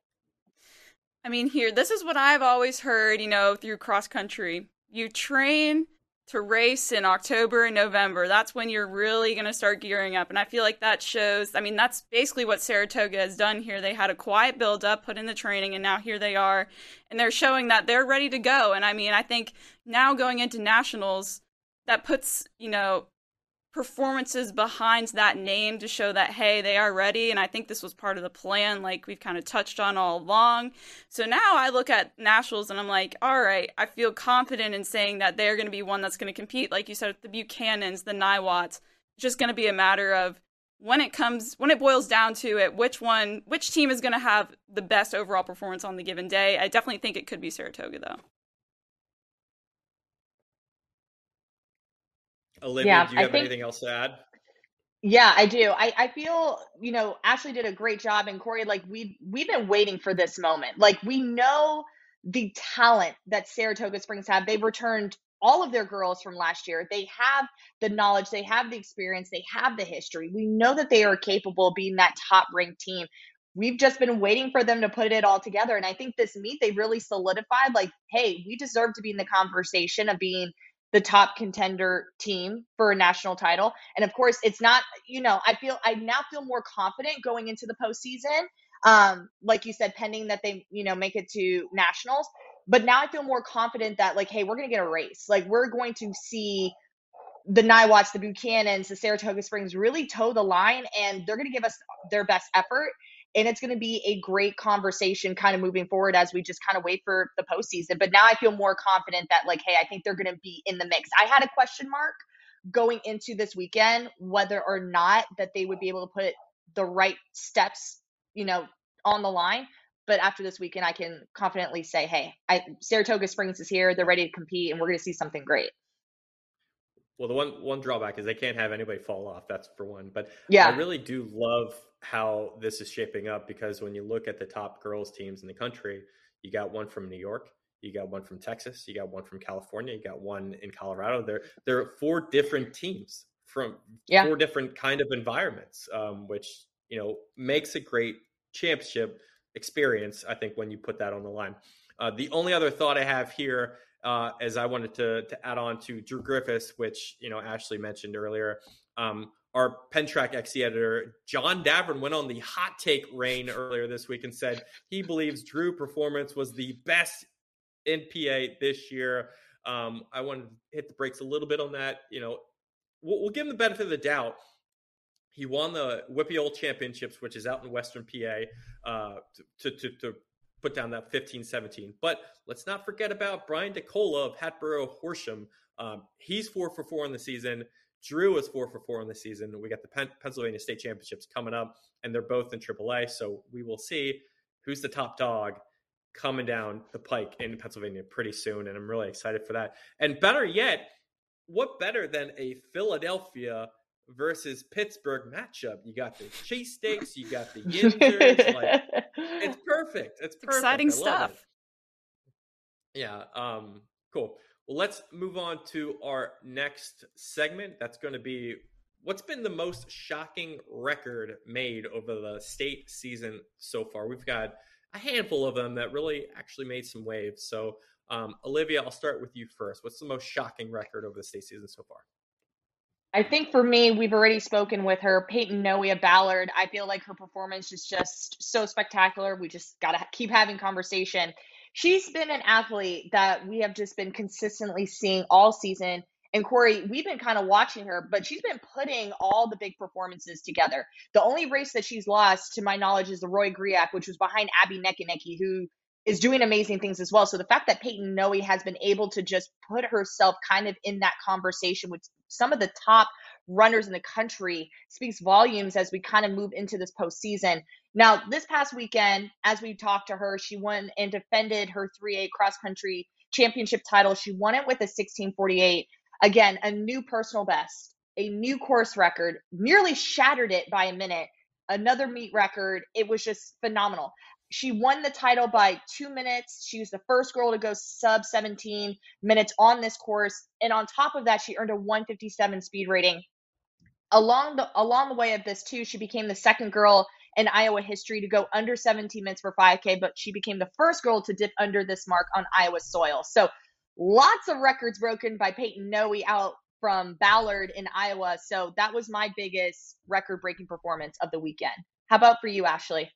I mean, here, this is what I've always heard, you know, through cross country. You train to race in October and November. That's when you're really going to start gearing up. And I feel like that shows, I mean, that's basically what Saratoga has done here. They had a quiet build up, put in the training, and now here they are. And they're showing that they're ready to go. And I mean, I think now going into nationals, that puts, you know, performances behind that name to show that hey they are ready and i think this was part of the plan like we've kind of touched on all along. So now i look at nationals and i'm like all right i feel confident in saying that they're going to be one that's going to compete like you said the buchanans the niwots just going to be a matter of when it comes when it boils down to it which one which team is going to have the best overall performance on the given day. I definitely think it could be saratoga though Olivia, yeah, do you have think, anything else to add? Yeah, I do. I, I feel, you know, Ashley did a great job and Corey, like we've we've been waiting for this moment. Like we know the talent that Saratoga Springs have. They've returned all of their girls from last year. They have the knowledge, they have the experience, they have the history. We know that they are capable of being that top ranked team. We've just been waiting for them to put it all together. And I think this meet, they really solidified like, hey, we deserve to be in the conversation of being the top contender team for a national title. And of course, it's not, you know, I feel, I now feel more confident going into the postseason. Um, like you said, pending that they, you know, make it to nationals. But now I feel more confident that, like, hey, we're to get a race. Like, we're going to see the Niwots, the Buchanans, the Saratoga Springs really toe the line and they're to give us their best effort. And it's going to be a great conversation kind of moving forward as we just kind of wait for the postseason. But now I feel more confident that, like, hey, I think they're going to be in the mix. I had a question mark going into this weekend whether or not that they would be able to put the right steps, you know, on the line. But after this weekend, I can confidently say, hey, I, Saratoga Springs is here. They're ready to compete, and we're going to see something great. Well, the one one drawback is they can't have anybody fall off. That's for one. But yeah, I really do love how this is shaping up because when you look at the top girls teams in the country, you got one from New York, you got one from Texas, you got one from California, you got one in Colorado. There there are four different teams from yeah. four different kind of environments, um, which you know makes a great championship experience. I think when you put that on the line. Uh, the only other thought I have here uh, as I wanted to to add on to Drew Griffiths, which you know Ashley mentioned earlier. Um, our PennTrack XC editor John Davern went on the hot take reign earlier this week and said he believes Drew performance was the best in PA this year. Um, I wanted to hit the brakes a little bit on that. You know, we'll, we'll give him the benefit of the doubt. He won the WPIAL Championships, which is out in Western PA, uh, to, to, to put down that 15 17. But let's not forget about Brian DeCola of Hatboro Horsham. Um, he's four for four in the season. Drew is four for four in the season. We got the Pen- Pennsylvania State Championships coming up, and they're both in AAA. So we will see who's the top dog coming down the pike in Pennsylvania pretty soon. And I'm really excited for that. And better yet, what better than a Philadelphia versus Pittsburgh matchup? You got the cheesesteaks, you got the yinzers. like, it's perfect. It's perfect. exciting stuff. It. Yeah. Um, cool. Well, let's move on to our next segment. That's going to be what's been the most shocking record made over the state season so far. We've got a handful of them that really actually made some waves. So, um, Olivia, I'll start with you first. What's the most shocking record over the state season so far? I think for me, we've already spoken with her. Paityn Noe Ballard. I feel like her performance is just so spectacular. We just got to keep having conversation. She's been an athlete that we have just been consistently seeing all season. And Corey, we've been kind of watching her, but she's been putting all the big performances together. The only race that she's lost, to my knowledge, is the Roy Griak, which was behind Abby Nechanicky, who is doing amazing things as well. So the fact that Paityn Noe has been able to just put herself kind of in that conversation with some of the top runners in the country speaks volumes as we kind of move into this postseason. Now, this past weekend, as we talked to her, she won and defended her 3A cross country championship title. She won it with a 1648. Again, a new personal best, a new course record, nearly shattered it by a minute. Another meet record. It was just phenomenal she won the title by two minutes. She was the first girl to go sub 17 minutes on this course. And on top of that, she earned a 157 speed rating. Along the along the way of this too, she became the second girl in Iowa history to go under 17 minutes for 5K, but she became the first girl to dip under this mark on Iowa soil. So lots of records broken by Paityn Noe out from Ballard in Iowa. So that was my biggest record breaking performance of the weekend. How about for you, Ashley?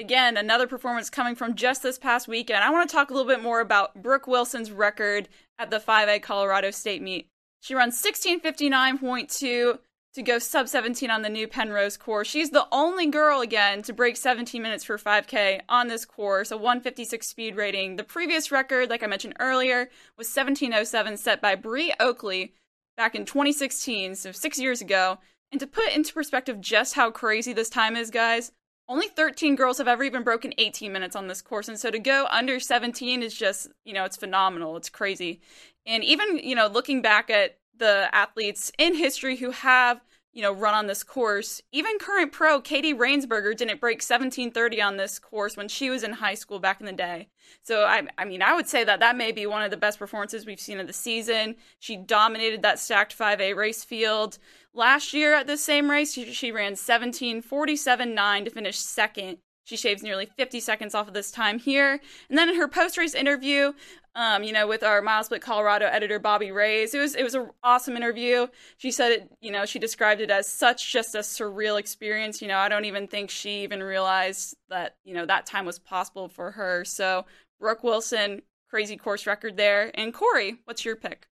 Again, another performance coming from just this past weekend. I want to talk a little bit more about Brooke Wilson's record at the 5A Colorado State meet. She runs 1659.2 to go sub 17 on the new Penrose course. She's the only girl again to break 17 minutes for 5K on this course, a 156 speed rating. The previous record, like I mentioned earlier, was 1707 set by Brie Oakley back in 2016, so six years ago. And to put into perspective just how crazy this time is, guys, only 13 girls have ever even broken 18 minutes on this course and so to go under 17 is just you know it's phenomenal it's crazy and even you know looking back at the athletes in history who have you know, run on this course. Even current pro Katie Rainsberger didn't break 1730 on this course when she was in high school back in the day. So I I mean, I would say that that may be one of the best performances we've seen of the season. She dominated that stacked 5A race field. Last year at the same race, she, ran 1747.9 to finish second. She shaves nearly 50 seconds off of this time here. And then in her post race interview, um, you know, with our MileSplit Colorado editor Bobby Reyes. It was it was an awesome interview. She said it, you know, she described it as such just a surreal experience. You know, I don't even think she even realized that, you know, that time was possible for her. So Brooke Wilson, crazy course record there. And Corey, what's your pick?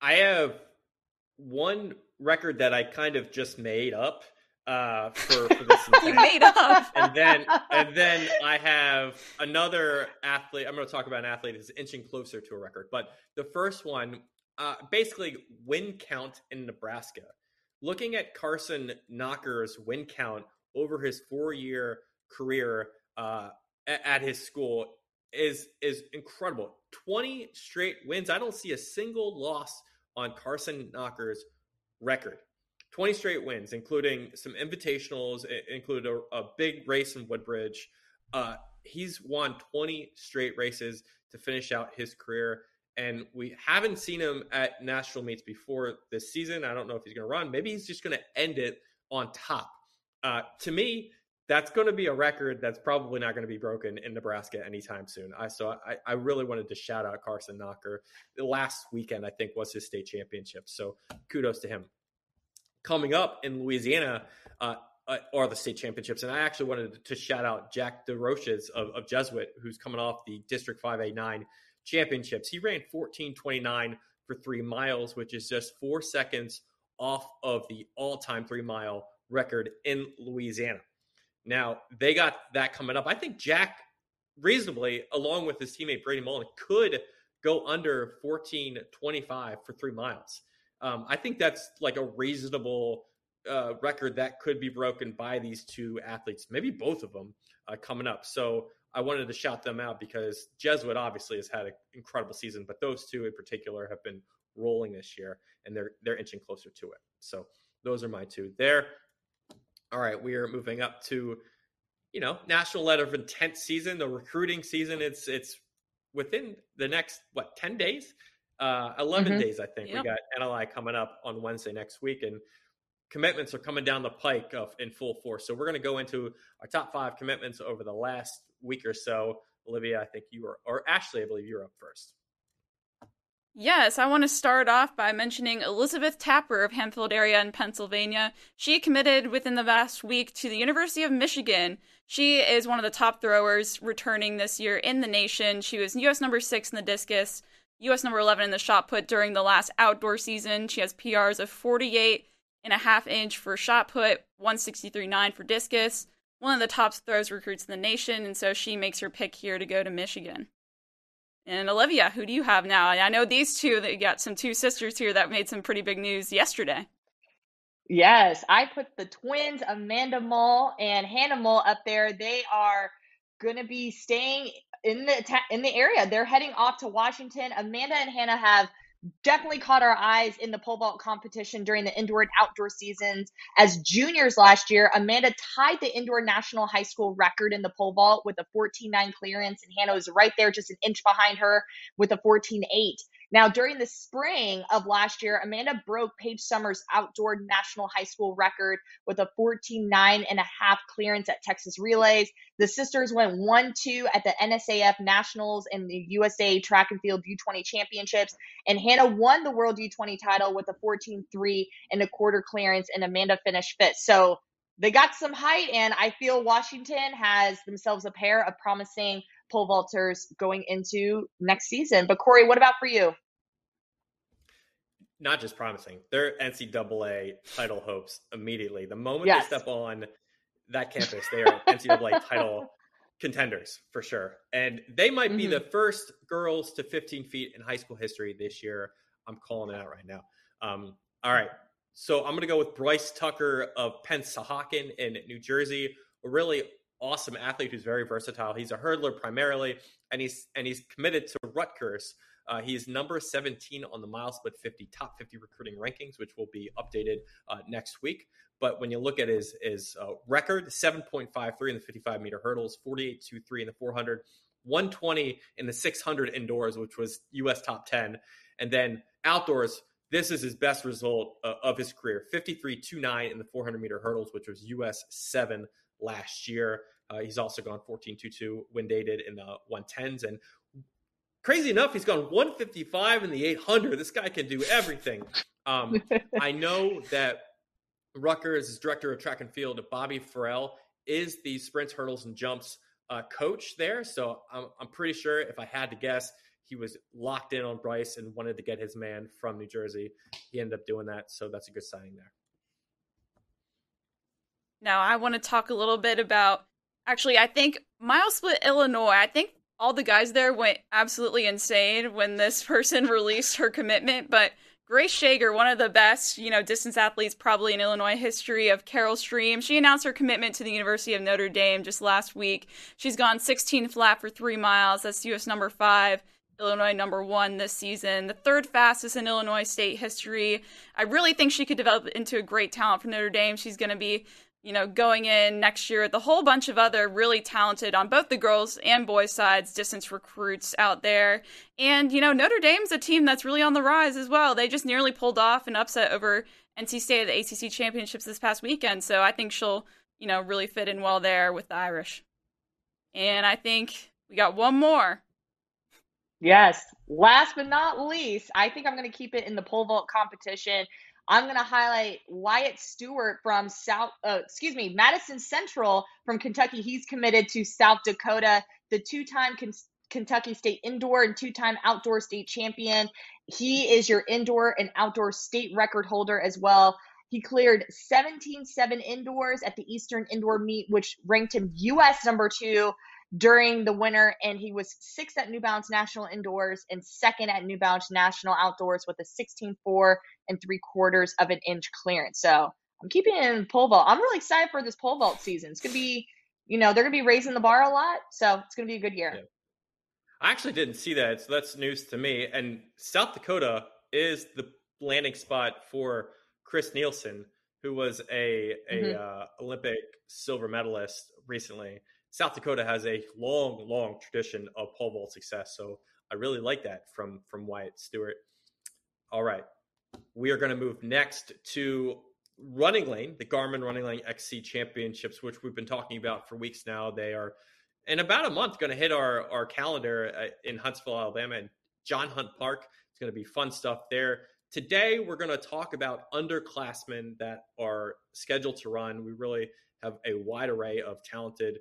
I have one record that I kind of just made up uh, for, for this you made up. and then and then I have another athlete. I'm going to talk about an athlete who's inching closer to a record. But the first one, uh, basically, win count in Nebraska. Looking at Carson Knocker's win count over his four year career uh, at, at his school is is incredible. 20 straight wins. I don't see a single loss on Carson Knocker's record. 20 straight wins, including some invitationals, included a, a big race in Woodbridge. Uh, he's won 20 straight races to finish out his career. And we haven't seen him at national meets before this season. I don't know if he's going to run. Maybe he's just going to end it on top. Uh, to me, that's going to be a record that's probably not going to be broken in Nebraska anytime soon. I so I, I really wanted to shout out Carson Knocker. The last weekend, I think, was his state championship. So kudos to him coming up in Louisiana uh, uh, are the state championships. And I actually wanted to shout out Jack DeRoches of, of Jesuit, who's coming off the District 5A9 championships. He ran 1429 for three miles, which is just four seconds off of the all time three mile record in Louisiana. Now, they got that coming up. I think Jack, reasonably, along with his teammate Brady Mullen, could go under 1425 for three miles. Um, I think that's like a reasonable uh, record that could be broken by these two athletes, maybe both of them uh, coming up. So I wanted to shout them out because Jesuit obviously has had an incredible season, but those two in particular have been rolling this year, and they're they're inching closer to it. So those are my two there. All right, we are moving up to you know national letter of intent season, the recruiting season. It's it's within the next what ten days uh, 11 mm-hmm. days, I think. Yep. We got NLI coming up on Wednesday next week, and commitments are coming down the pike of, in full force. So we're going to go into our top five commitments over the last week or so. Olivia, I think you were, or Ashley, I believe you're up first. Yes, I want to start off by mentioning Elizabeth Tapper of Hempfield area in Pennsylvania. She committed within the last week to the University of Michigan. She is one of the top throwers returning this year in the nation. She was US number six in the discus, US number 11 in the shot put during the last outdoor season. She has PRs of 48 and a half inch for shot put, 163.9 for discus. One of the top throws recruits in the nation, and so she makes her pick here to go to Michigan. And Olivia, who do you have now? I know these two that you got some two sisters here that made some pretty big news yesterday. Yes, I put the twins, Amanda Moll and Hannah Moll, up there. They are going to be staying in the in the area. They're heading off to Washington. Amanda and Hannah have definitely caught our eyes in the pole vault competition during the indoor and outdoor seasons. As juniors last year, Amanda tied the indoor national high school record in the pole vault with a 14.9 clearance, and Hannah was right there, just an inch behind her with a 14.8. Now, during the spring of last year, Amanda broke Paige Summers' outdoor national high school record with a 14.9 and a half clearance at Texas Relays. The sisters went 1 2 at the NSAF Nationals and the USA Track and Field U20 Championships. And Hannah won the World U20 title with a 14.3 and a quarter clearance, and Amanda finished fifth. So they got some height, and I feel Washington has themselves a pair of promising pole vaulters going into next season. But Corey, what about for you? Not just promising, they're NCAA title hopes immediately. The moment yes. they step on that campus, they are NCAA title contenders for sure. And they might be mm-hmm. the first girls to 15 feet in high school history this year. I'm calling it out right now. Um, all right. So I'm going to go with Bryce Tucker of Pennsauken in New Jersey, really awesome athlete who's very versatile. He's a hurdler primarily, and he's and he's committed to Rutgers Uh, he is number 17 on the MileSplit 50 top 50 recruiting rankings, which will be updated uh, next week. But when you look at his his uh, record, 7.53 in the 55 meter hurdles, 48.23 in the 400, 120 in the 600 indoors, which was U.S. top 10, and then outdoors. This is his best result uh, of his career 53.29 in the 400 meter hurdles, which was US 7 last year. Uh, he's also gone 14 2 when dated in the 110s. And crazy enough, he's gone 155 in the 800. This guy can do everything. Um, I know that Rutgers' director of track and field, Bobby Farrell, is the sprints, hurdles, and jumps uh, coach there. So I'm, I'm pretty sure if I had to guess, he was locked in on Bryce and wanted to get his man from New Jersey. He ended up doing that. So that's a good signing there. Now, I want to talk a little bit about actually, I think MileSplit, Illinois, I think all the guys there went absolutely insane when this person released her commitment. But Grace Shager, one of the best, you know, distance athletes probably in Illinois history of Carol Stream, she announced her commitment to the University of Notre Dame just last week. She's gone 16 flat for three miles. That's US number five. Illinois number one this season, the third fastest in Illinois state history. I really think she could develop into a great talent for Notre Dame. She's going to be you know, going in next year with a whole bunch of other really talented on both the girls and boys sides distance recruits out there. And, you know, Notre Dame's a team that's really on the rise as well. They just nearly pulled off an upset over NC State at the ACC championships this past weekend. So I think she'll, you know, really fit in well there with the Irish. And I think we got one more. Yes. Last but not least, I think I'm going to keep it in the pole vault competition. I'm going to highlight Wyatt Stewart from South, uh, excuse me, Madison Central from Kentucky. He's committed to South Dakota, the two time Con- Kentucky State indoor and two time outdoor state champion. He is your indoor and outdoor state record holder as well. He cleared 17 7 indoors at the Eastern Indoor Meet, which ranked him U.S. number two during the winter, and he was sixth at New Balance National Indoors and second at New Balance National Outdoors with a 16.4 and three quarters of an inch clearance. So I'm keeping in pole vault. I'm really excited for this pole vault season. It's gonna be, you know, they're gonna be raising the bar a lot, so it's gonna be a good year. Yeah. I actually didn't see that, so that's news to me. And South Dakota is the landing spot for Chris Nilsen, who was a a mm-hmm. uh, Olympic silver medalist recently. South Dakota has a long, long tradition of pole vault success. So I really like that from from Wyatt Stewart. All right, we are going to move next to RunningLane, the Garmin RunningLane XC Championships, which we've been talking about for weeks now. They are in about a month going to hit our our calendar uh, in Huntsville, Alabama, and John Hunt Park. It's going to be fun stuff there. Today, we're going to talk about underclassmen that are scheduled to run. We really have a wide array of talented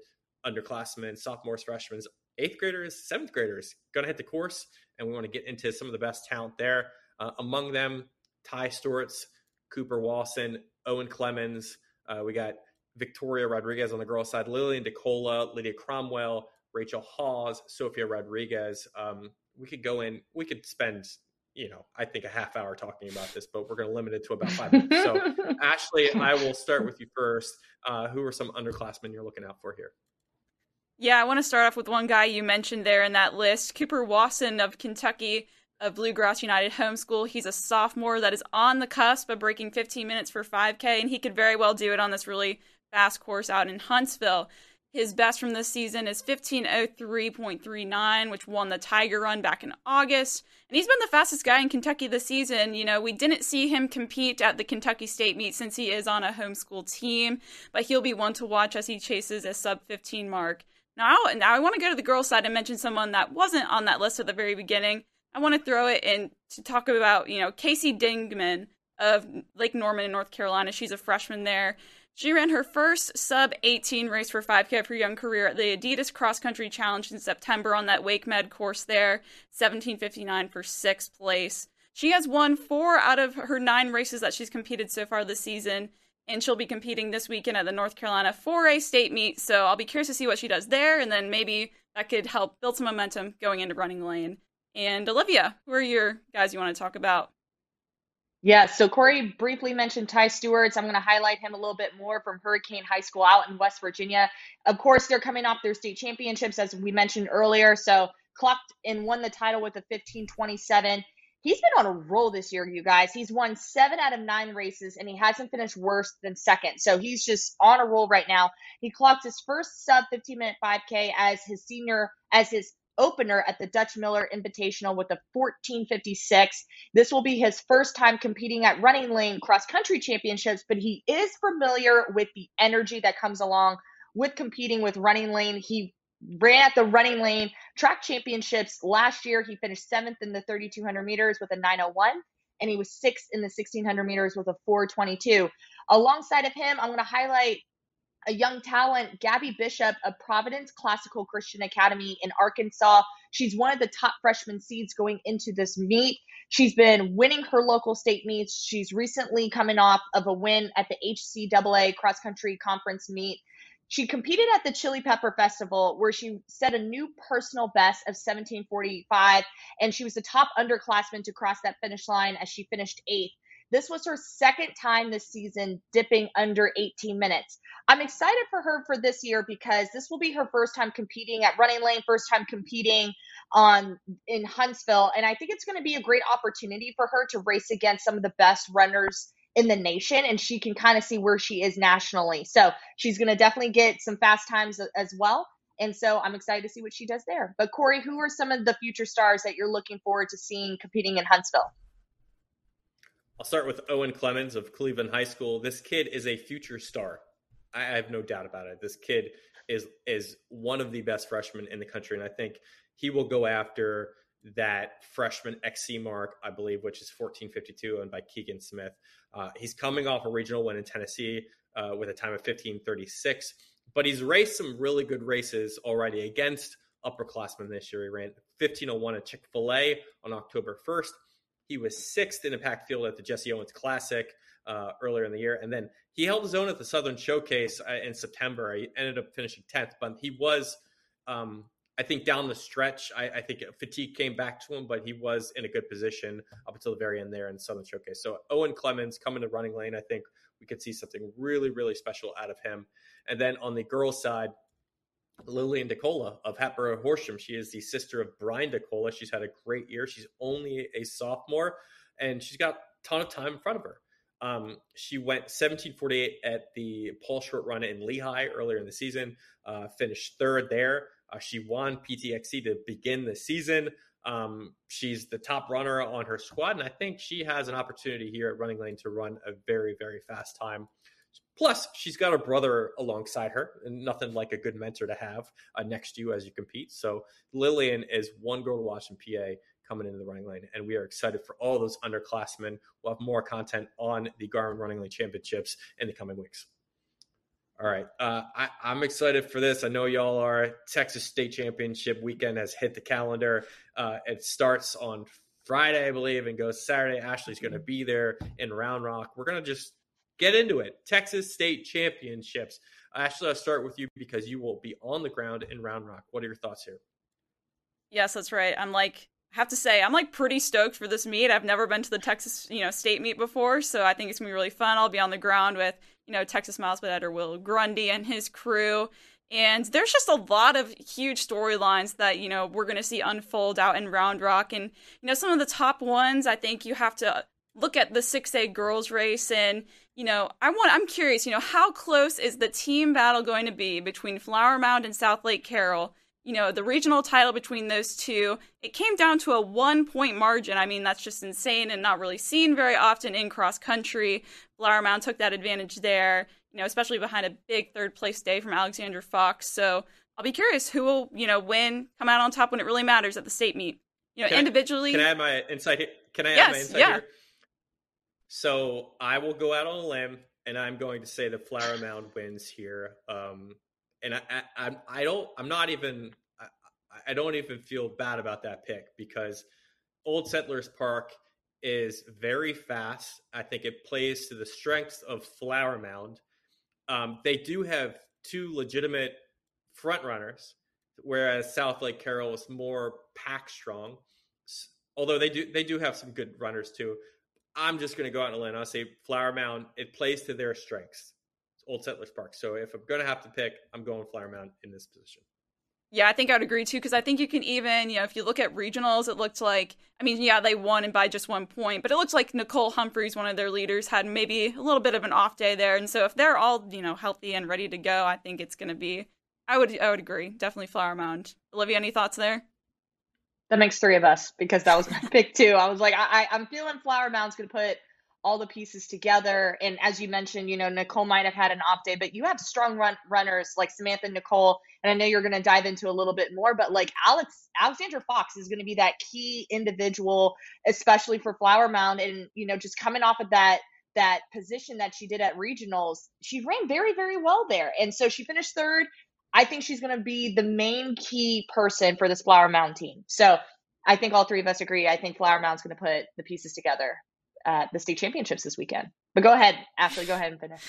underclassmen, sophomores, freshmen, eighth graders, seventh graders going to hit the course, and we want to get into some of the best talent there. Uh, among them, Ty Stewart's, Cooper Wasson, Owen Clemens. Uh, we got Victoria Rodriguez on the girls' side, Lillian DeCola, Lydia Cromwell, Rachel Hawes, Sophia Rodriguez. Um, we could go in, we could spend, you know, I think a half hour talking about this, but we're going to limit it to about five minutes. So, Ashley, I will start with you first. Uh, who are some underclassmen you're looking out for here? Yeah, I want to start off with one guy you mentioned there in that list, Cooper Wasson of Kentucky of Bluegrass United Homeschool. He's a sophomore that is on the cusp of breaking 15 minutes for 5K, and he could very well do it on this really fast course out in Huntsville. His best from this season is 1503.39, which won the Tiger Run back in August. And he's been the fastest guy in Kentucky this season. You know, we didn't see him compete at the Kentucky State meet since he is on a homeschool team, but he'll be one to watch as he chases a sub 15 mark. Now, now I want to go to the girls' side and mention someone that wasn't on that list at the very beginning. I want to throw it in to talk about, you know, Casey Dingman of Lake Norman in North Carolina. She's a freshman there. She ran her first sub 18 race for 5K of her young career at the Adidas Cross Country Challenge in September on that WakeMed course there, 1759 for sixth place. She has won four out of her nine races that she's competed so far this season, and she'll be competing this weekend at the North Carolina 4A state meet. So I'll be curious to see what she does there, and then maybe that could help build some momentum going into RunningLane. And Olivia, who are your guys you want to talk about? Yeah, so Corey briefly mentioned Ty Stewart's. I'm going to highlight him a little bit more from Hurricane High School out in West Virginia. Of course, they're coming off their state championships, as we mentioned earlier. So clocked and won the title with a 1527. He's been on a roll this year, you guys. He's won seven out of nine races and he hasn't finished worse than second. So he's just on a roll right now. He clocked his first sub 15 minute 5K as his senior, as his opener at the Dutch Miller Invitational with a 1456. This will be his first time competing at RunningLane Cross Country Championships, but he is familiar with the energy that comes along with competing with RunningLane. He ran at the RunningLane Track Championships last year. He finished seventh in the 3200 meters with a 901, and he was sixth in the 1600 meters with a 422. Alongside of him, I'm going to highlight a young talent, Gabby Bishop of Providence Classical Christian Academy in Arkansas. She's one of the top freshman seeds going into this meet. She's been winning her local state meets. She's recently coming off of a win at the HCAA cross country conference meet. She competed at the Chili Pepper Festival where she set a new personal best of 1745 and she was the top underclassman to cross that finish line as she finished eighth. This was her second time this season dipping under 18 minutes. I'm excited for her for this year because this will be her first time competing at RunningLane, first time competing on in Huntsville, and I think it's going to be a great opportunity for her to race against some of the best runners in the nation and she can kind of see where she is nationally. So, she's going to definitely get some fast times as well. And so I'm excited to see what she does there. But Corey, who are some of the future stars that you're looking forward to seeing competing in Huntsville? I'll start with Owen Clemens of Cleveland High School. This kid is a future star. I have no doubt about it. This kid is is one of the best freshmen in the country, and I think he will go after that freshman XC mark, I believe, which is 1452 and by Keegan Smith. Uh, he's coming off a regional win in Tennessee uh, with a time of 1536, but he's raced some really good races already against upperclassmen this year. He ran 1501 at Chick fil A on October 1st. He was sixth in a packed field at the Jesse Owens Classic uh, earlier in the year, and then he held his own at the Southern Showcase uh, in September. He ended up finishing tenth, but he was, um, I think, down the stretch. I, I, think fatigue came back to him, but he was in a good position up until the very end there in Southern Showcase. So Owen Clemens coming to RunningLane, I think we could see something really, really special out of him. And then on the girls' side, Lillian DeCola of Hatboro Horsham. She is the sister of Brian DeCola. She's had a great year. She's only a sophomore, and she's got a ton of time in front of her. Um, she went 1748 at the Paul Short Run in Lehigh earlier in the season, uh, finished third there. Uh, she won PTXC to begin the season. Um, she's the top runner on her squad, and I think she has an opportunity here at RunningLane to run a very, very fast time. Plus, she's got a brother alongside her, and nothing like a good mentor to have uh, next to you as you compete. So, Lillian is one girl to watch in PA coming into the RunningLane, and we are excited for all those underclassmen. We'll have more content on the Garmin RunningLane Championships in the coming weeks. All right, uh, I, I'm excited for this. I know y'all are. Texas State Championship weekend has hit the calendar. Uh, it starts on Friday, I believe, and goes Saturday. Ashley's going to be there in Round Rock. We're going to just get into it. Texas State Championships. Ashley, I'll start with you because you will be on the ground in Round Rock. What are your thoughts here? Yes, that's right. I'm like, I have to say, I'm like pretty stoked for this meet. I've never been to the Texas, you know, state meet before, so I think it's gonna be really fun. I'll be on the ground with, you know, Texas Miles editor Will Grundy and his crew. And there's just a lot of huge storylines that, you know, we're going to see unfold out in Round Rock. And, you know, some of the top ones, I think you have to look at the 6A girls race and you know i want i'm curious you know how close is the team battle going to be between flower mound and southlake carroll you know the regional title between those two it came down to a one point margin. I mean that's just insane and not really seen very often in cross country. Flower mound took that advantage there you know especially behind a big third place day from alexandra fox. So i'll be curious who will you know win come out on top when it really matters at the state meet. You know can individually I, can i add my insight here can i yes, add my insight yeah. here? So I will go out on a limb, and I'm going to say the Flower Mound wins here. Um, and I, I, I, I don't, I'm not even, I, don't even feel bad about that pick because Old Settlers Park is very fast. I think it plays to the strengths of Flower Mound. Um, they do have two legitimate front runners, whereas Southlake Carroll is more pack strong. Although they do they do have some good runners too. I'm just going to go out on a limb. I'll say Flower Mound. It plays to their strengths. Old Settlers Park. So if I'm going to have to pick, I'm going Flower Mound in this position. Yeah, I think I would agree too because I think you can even, you know, if you look at regionals, it looked like, I mean, yeah, they won and by just one point, but it looks like Nicole Humphreys, one of their leaders, had maybe a little bit of an off day there, and so if they're all, you know, healthy and ready to go, I think it's going to be. I would, I would agree, definitely Flower Mound. Olivia, any thoughts there? That makes three of us because that was my pick too. I was like, I, I, am feeling Flower Mound's going to put all the pieces together. And as you mentioned, you know, Nicole might have had an off day, but you have strong run runners like Samantha Nicole. And I know you're going to dive into a little bit more, but like Alex, Alexandra Fox is going to be that key individual, especially for Flower Mound. And, you know, just coming off of that, that position that she did at regionals, she ran very, very well there. And so she finished third. I think she's going to be the main key person for this Flower Mound team. So I think all three of us agree. I think Flower Mound's going to put the pieces together at the state championships this weekend. But go ahead, Ashley, go ahead and finish.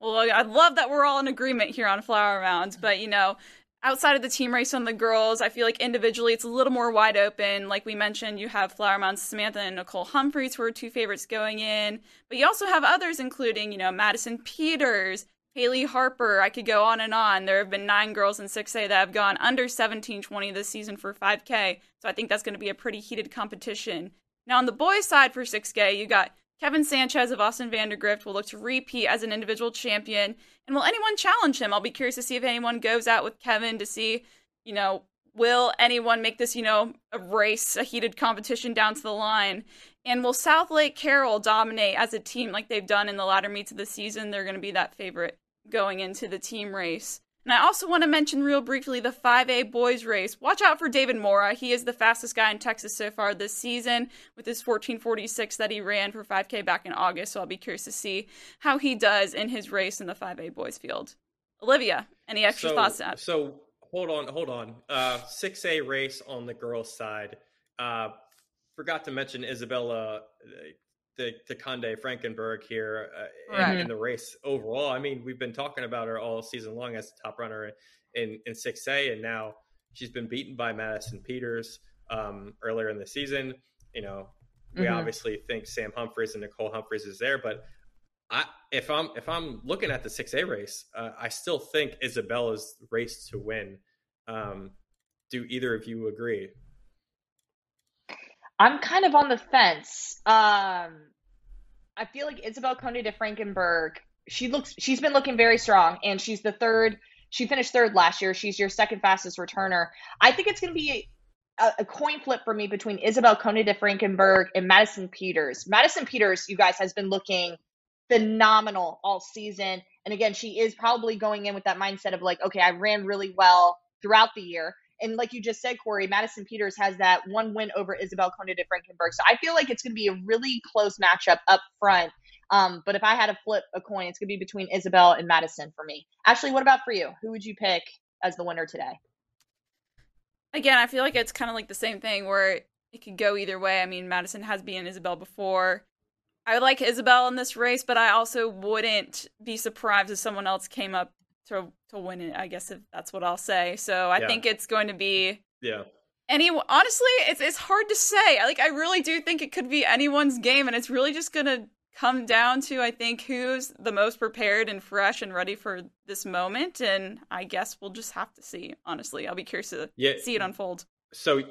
Well, I love that we're all in agreement here on Flower Mounds, but you know, outside of the team race on the girls, I feel like individually it's a little more wide open. Like we mentioned, you have Flower Mounds Samantha and Nicole Humphreys who are two favorites going in, but you also have others, including you know Madison Peters, Haley Harper. I could go on and on. There have been nine girls in 6A that have gone under 1720 this season for 5K, so I think that's going to be a pretty heated competition. Now, on the boys' side for 6K, you got Kevin Sanchez of Austin Vandegrift will look to repeat as an individual champion. And will anyone challenge him? I'll be curious to see if anyone goes out with Kevin to see, you know, will anyone make this, you know, a race, a heated competition down to the line? And will Southlake Carroll dominate as a team like they've done in the latter meets of the season? They're going to be that favorite going into the team race. And I also want to mention real briefly the 5A boys race. Watch out for David Mora. He is the fastest guy in Texas so far this season with his 1446 that he ran for 5K back in August. So I'll be curious to see how he does in his race in the 5A boys field. Olivia, any extra so, thoughts? To so hold on, hold on. Uh, 6A race on the girls' side. Uh, forgot to mention Isabella the Conde Frankenberg here uh, right. in, in, the race overall. I mean, we've been talking about her all season long as the top runner in in six A, and now she's been beaten by Madison Peters um, earlier in the season. You know, we mm-hmm. obviously think Sam Humphreys and Nicole Humphreys is there, but I, if I'm if I'm looking at the six A race, uh, I still think Isabella's race to win. Um, do either of you agree? I'm kind of on the fence. Um, I feel like Isabel Conde de Frankenberg, she looks, she's been looking very strong, and she's the third. She finished third last year. She's your second fastest returner. I think it's going to be a, a, coin flip for me between Isabel Conde de Frankenberg and Madison Peters. Madison Peters, you guys, has been looking phenomenal all season. And again, she is probably going in with that mindset of like, okay, I ran really well throughout the year. And like you just said, Corey, Madison Peters has that one win over Isabel Conde de Frankenberg. So I feel like it's going to be a really close matchup up front. Um, but if I had to flip a coin, it's going to be between Isabel and Madison for me. Ashley, what about for you? Who would you pick as the winner today? Again, I feel like it's kind of like the same thing where it could go either way. I mean, Madison has beaten Isabel before. I like Isabel in this race, but I also wouldn't be surprised if someone else came up to to win it. I guess if that's what I'll say. So I yeah. think it's going to be yeah. Any honestly, it's it's hard to say. Like I really do think it could be anyone's game, and it's really just gonna come down to I think who's the most prepared and fresh and ready for this moment. And I guess we'll just have to see. Honestly, I'll be curious to yeah. see it unfold. So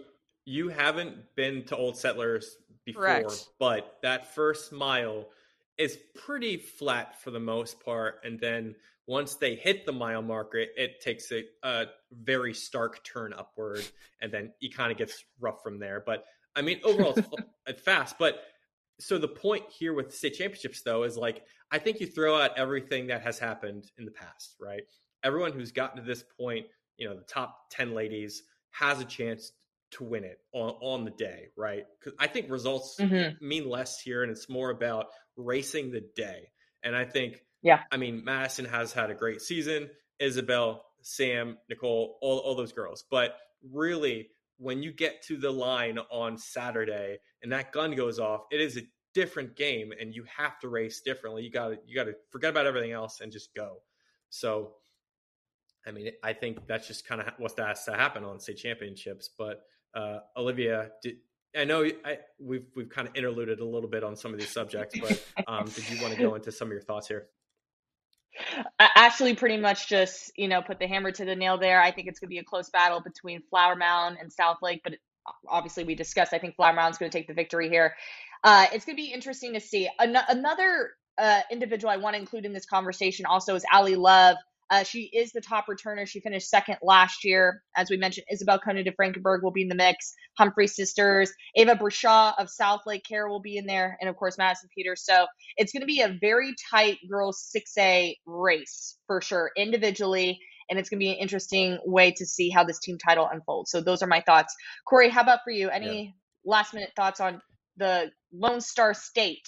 you haven't been to Old Settlers before, Correct. but that first mile is pretty flat for the most part, and then once they hit the mile marker, it, it takes a, a, very stark turn upward, and then it kind of gets rough from there. But I mean, overall, it's, fast. But so the point here with state championships, though, is like I think you throw out everything that has happened in the past, right? Everyone who's gotten to this point, you know, the top ten ladies has a chance to win it on, on the day, right? Because I think results mm-hmm. mean less here, and it's more about racing the day. And I think yeah. I mean, Madison has had a great season. Isabel, Sam, Nicole, all, all those girls. But really, when you get to the line on Saturday and that gun goes off, it is a different game and you have to race differently. You got to you got to forget about everything else and just go. So I mean, I think that's just kind of what has to happen on state championships. But uh, Olivia, did, I know I, we've we've kind of interluded a little bit on some of these subjects, but um, did you want to go into some of your thoughts here? Ashley pretty much just, you know, put the hammer to the nail there. I think it's going to be a close battle between Flower Mound and Southlake, but obviously we discussed. I think Flower Mound's going to take the victory here. Uh, it's going to be interesting to see. An- another uh, individual I want to include in this conversation also is Ali Love. Uh, she is the top returner. She finished second last year. As we mentioned, Isabel Conde de Frankenberg will be in the mix. Humphrey sisters, Ava Brashaw of Southlake Carroll will be in there, and of course Madison Peters. So it's going to be a very tight girls 6A race for sure, individually, and it's going to be an interesting way to see how this team title unfolds. So those are my thoughts. Corey, how about for you? Any yeah. last minute thoughts on the Lone Star State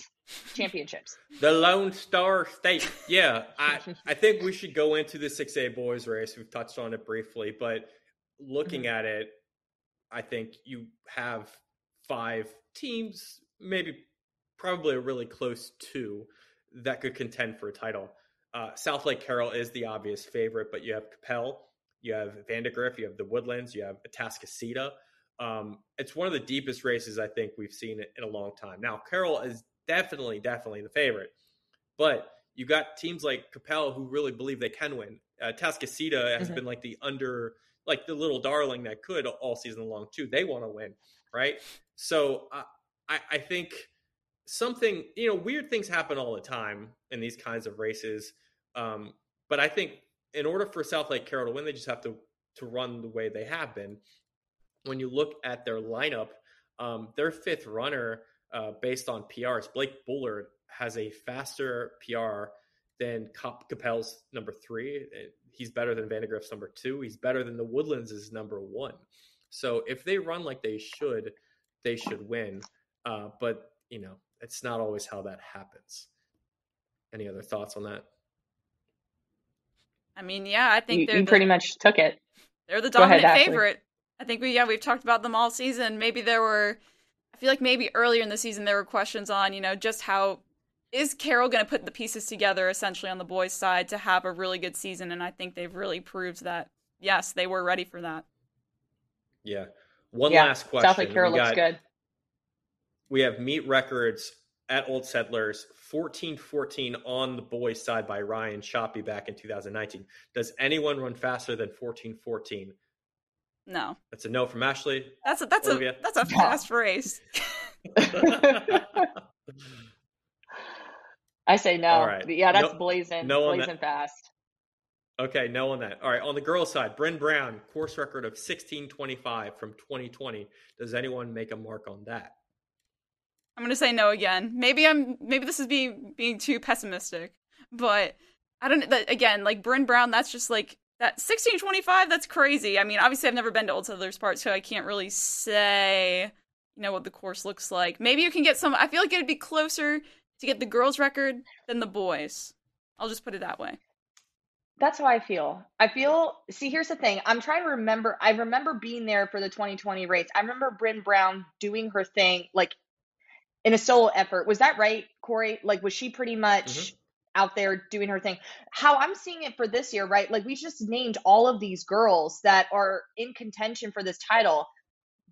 championships. The Lone Star State. Yeah, I I think we should go into the 6A boys race. We've touched on it briefly, but looking mm-hmm. at it, I think you have five teams, maybe probably a really close two that could contend for a title. Uh, Southlake Carroll is the obvious favorite, but you have Coppell, you have Vandegrift, you have the Woodlands, you have Atascocita. Um, it's one of the deepest races I think we've seen in a long time. Now, Carroll is definitely, definitely the favorite, but you got teams like Coppell who really believe they can win. Uh, Atascocita has mm-hmm. been like the under, like the little darling that could all season long too. They want to win, right? So uh, I, I think something, you know, weird things happen all the time in these kinds of races. Um, but I think in order for Southlake Carroll to win, they just have to to run the way they have been when you look at their lineup, um, their fifth runner, uh, based on PRs, Blake Bullard has a faster PR than Cop Coppell's number three. He's better than Vandegrift's number two. He's better than the Woodlands' is number one. So if they run like they should, they should win. Uh, but you know, it's not always how that happens. Any other thoughts on that? I mean, yeah, I think you, they're you the, pretty much took it. They're the dominant ahead, favorite. I think we yeah we've talked about them all season. Maybe there were, I feel like maybe earlier in the season there were questions on you know just how is Carroll going to put the pieces together essentially on the boys' side to have a really good season, and I think they've really proved that yes they were ready for that. Yeah. One yeah, last question. Southlake Carroll looks good. We have meet records at Old Settlers 14-14 on the boys' side by Ryan Schoppe back in 2019. Does anyone run faster than 14-14 no. That's a no from Ashley. That's a that's Olivia. a that's a fast race. I say no. All right. Yeah, that's no, blazing. No blazing fast. Okay, no on that. All right, on the girls' side, Bryn Brown, course record of 1625 from 2020. Does anyone make a mark on that? I'm going to say no again. Maybe I'm maybe this is being being too pessimistic, but I don't that again, like Bryn Brown, that's just like that 1625, that's crazy. I mean, obviously I've never been to Old Settlers Park, so I can't really say you know what the course looks like. Maybe you can get some I feel like it'd be closer to get the girls record than the boys. I'll just put it that way. That's how I feel. I feel see here's the thing. I'm trying to remember I remember being there for the 2020 race. I remember Bryn Brown doing her thing like in a solo effort. Was that right, Corey? Like was she pretty much mm-hmm out there doing her thing. How I'm seeing it for this year, right? Like we just named all of these girls that are in contention for this title.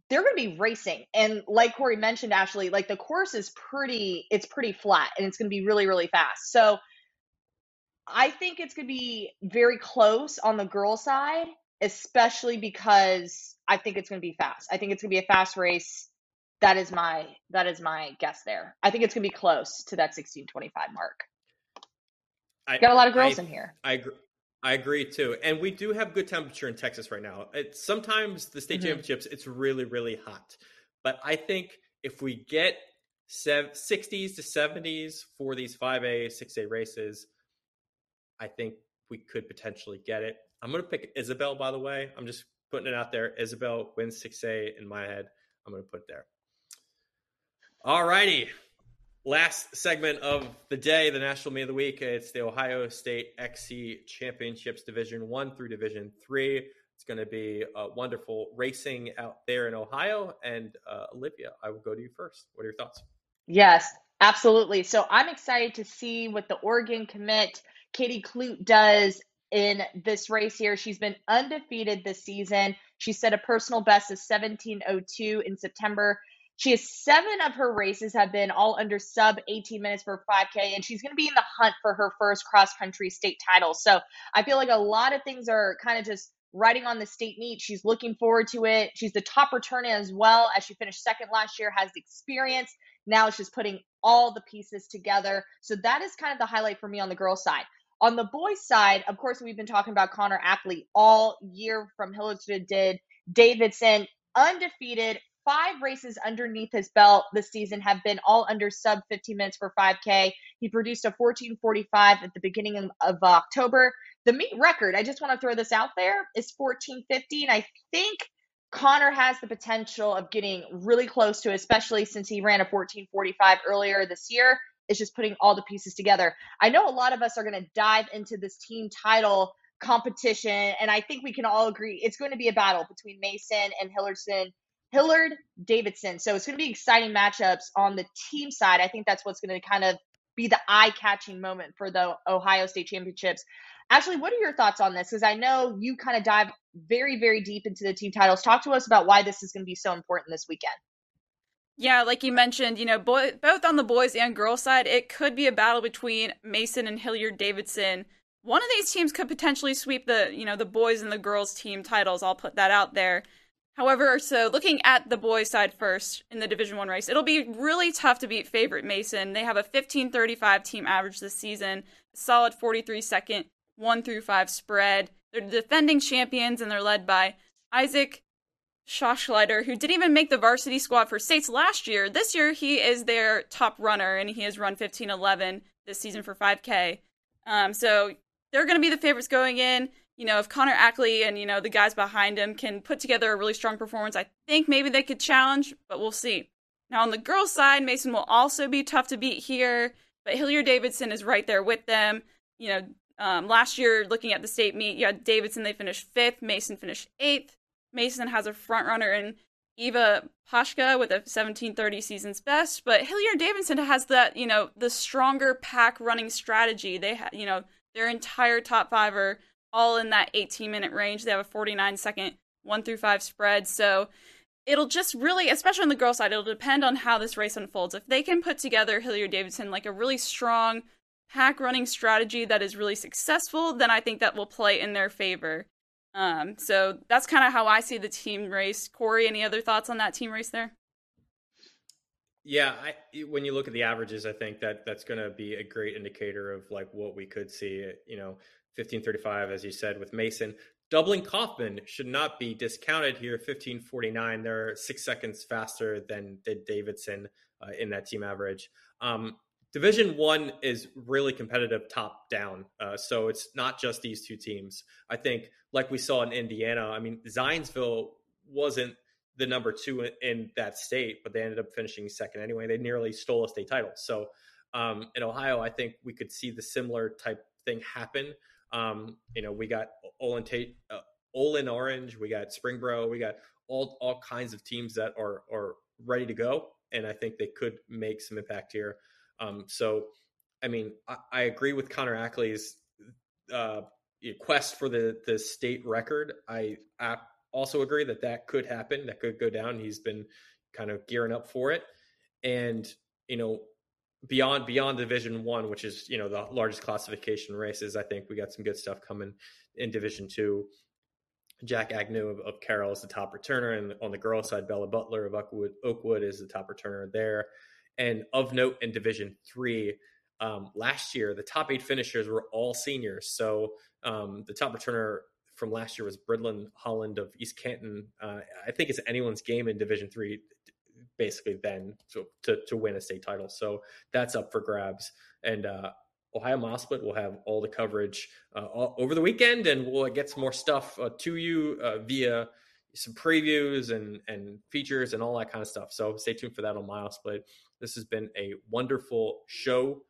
They're going to be racing. And like Corey mentioned, Ashley, like the course is pretty, it's pretty flat and it's going to be really, really fast. So I think it's going to be very close on the girl side, especially because I think it's going to be fast. I think it's going to be a fast race. That is my that is my guess there. I think it's going to be close to that 1625 mark. I, got a lot of girls I, in here. I agree. I agree too, and we do have good temperature in Texas right now. It, sometimes the state mm-hmm. championships, it's really, really hot. But I think if we get 60s to 70s for these 5A, 6A races, I think we could potentially get it. I'm going to pick Isabel, by the way. I'm just putting it out there. Isabel wins 6A in my head. I'm going to put it there. All righty last segment of the day, the National Meet of the Week. It's the Ohio State XC Championships Division One through Division Three. It's going to be a wonderful racing out there in Ohio. And uh, Olivia, I will go to you first. What are your thoughts? Yes, absolutely. So I'm excited to see what the Oregon commit Katie Klute does in this race here. She's been undefeated this season. She set a personal best of 1702 in September She has seven of her races have been all under sub 18 minutes for 5K, and she's going to be in the hunt for her first cross country state title. So I feel like a lot of things are kind of just riding on the state meet. She's looking forward to it. She's the top returner as well, as she finished second last year, has the experience. Now just putting all the pieces together. So that is kind of the highlight for me on the girls' side. On the boys' side, of course, we've been talking about Connor Ackley all year from Hillsdale did. Davidson, undefeated, five races underneath his belt this season have been all under sub 15 minutes for 5K. He produced a 1445 at the beginning of, October. The meet record, I just want to throw this out there, is 1450. And I think Connor has the potential of getting really close to, it, especially since he ran a 1445 earlier this year. It's just putting all the pieces together. I know a lot of us are going to dive into this team title competition, and I think we can all agree it's going to be a battle between Mason and Hillerson. Hilliard Davidson. So it's going to be exciting matchups on the team side. I think that's what's going to kind of be the eye catching moment for the Ohio State Championships. Actually, what are your thoughts on this? Because I know you kind of dive very, very deep into the team titles. Talk to us about why this is going to be so important this weekend. Yeah, like you mentioned, you know, both on the boys and girls side, it could be a battle between Mason and Hilliard Davidson. One of these teams could potentially sweep the, you know, the boys and the girls team titles. I'll put that out there. However, so looking at the boys side first in the Division 1 race, it'll be really tough to beat favorite Mason. They have a 1535 team average this season, solid 43 second 1 through 5 spread. They're the defending champions and they're led by Isaac Schoschleider, who didn't even make the varsity squad for states last year. This year, he is their top runner, and he has run 15:11 this season for 5K. Um, so they're going to be the favorites going in. You know, if Connor Ackley and you know the guys behind him can put together a really strong performance, I think maybe they could challenge, but we'll see. Now on the girls' side, Mason will also be tough to beat here, but Hilliard Davidson is right there with them. You know, um, last year, looking at the state meet, you had Davidson, they finished fifth, Mason finished eighth. Mason has a front runner in Eva Pashka with a 1730 season's best, but Hilliard Davidson has that, you know, the stronger pack running strategy. They have, you know, their entire top five are all in that 18 minute range. They have a 49 second one through five spread. So it'll just really, especially on the girl side, it'll depend on how this race unfolds. If they can put together Hilliard Davidson like a really strong pack running strategy that is really successful, then I think that will play in their favor. Um, so that's kind of how I see the team race. Corey, any other thoughts on that team race there? Yeah, I, when you look at the averages, I think that that's going to be a great indicator of like what we could see. You know, fifteen thirty-five, as you said, with Mason doubling Kaufman should not be discounted here. Fifteen forty-nine, they're six seconds faster than did Davidson uh, in that team average. Um, Division one is really competitive top down. Uh, so it's not just these two teams. I think, like we saw in Indiana, I mean, Zionsville wasn't the number two in, in that state, but they ended up finishing second anyway. They nearly stole a state title. So um, in Ohio, I think we could see the similar type thing happen. Um, you know, we got Olin Tate, uh, Olentangy Orange, we got Springboro, we got all all kinds of teams that are are ready to go, and I think they could make some impact here. Um, so, I mean, I, I, agree with Connor Ackley's uh, quest for the the state record. I, I also agree that that could happen. That could go down. He's been kind of gearing up for it, and you know, beyond beyond Division One, which is you know the largest classification races, I think we got some good stuff coming in Division Two. Jack Agnew of, of Carroll is the top returner, and on the girls' side, Bella Butler of Oakwood, Oakwood is the top returner there. And of note in Division Three, um, last year the top eight finishers were all seniors. So um, the top returner from last year was Bridlin Holland of East Canton. Uh, I think it's anyone's game in Division Three, basically then to, to, to win a state title. So that's up for grabs. And uh, Ohio MileSplit will have all the coverage uh, all, over the weekend, and we'll get some more stuff uh, to you uh, via some previews and and features and all that kind of stuff. So stay tuned for that on MileSplit. This has been a wonderful show.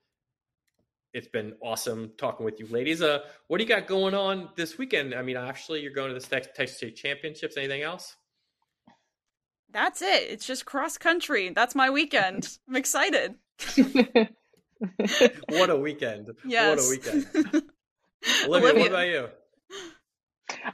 It's been awesome talking with you, ladies. Uh, what do you got going on this weekend? I mean, actually, you're going to the Texas State Championships. Anything else? That's it. It's just cross country. That's my weekend. I'm excited. what a weekend! Yes. What a weekend. Olivia, Olivia, what about you?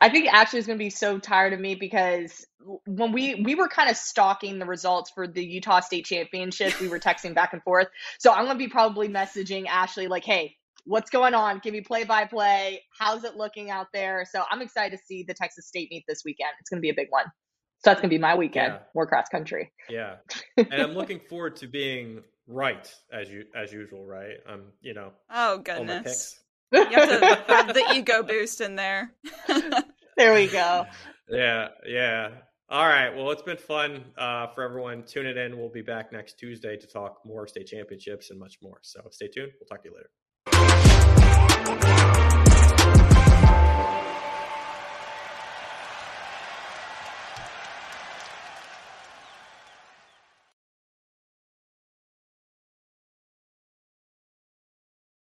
I think Ashley's going to be so tired of me because when we we were kind of stalking the results for the Utah State Championship, we were texting back and forth. So I'm gonna be probably messaging Ashley like, "Hey, what's going on? Give me play by play. How's it looking out there?" So I'm excited to see the Texas State meet this weekend. It's gonna be a big one. So that's gonna be my weekend. Yeah. More cross country. Yeah, and I'm looking forward to being right as you as usual. Right? I'm you know. Oh goodness. You have to have the ego boost in there. there we go. Yeah, yeah. All right. Well, it's been fun uh, for everyone. Tune it in. We'll be back next Tuesday to talk more state championships and much more. So stay tuned. We'll talk to you later.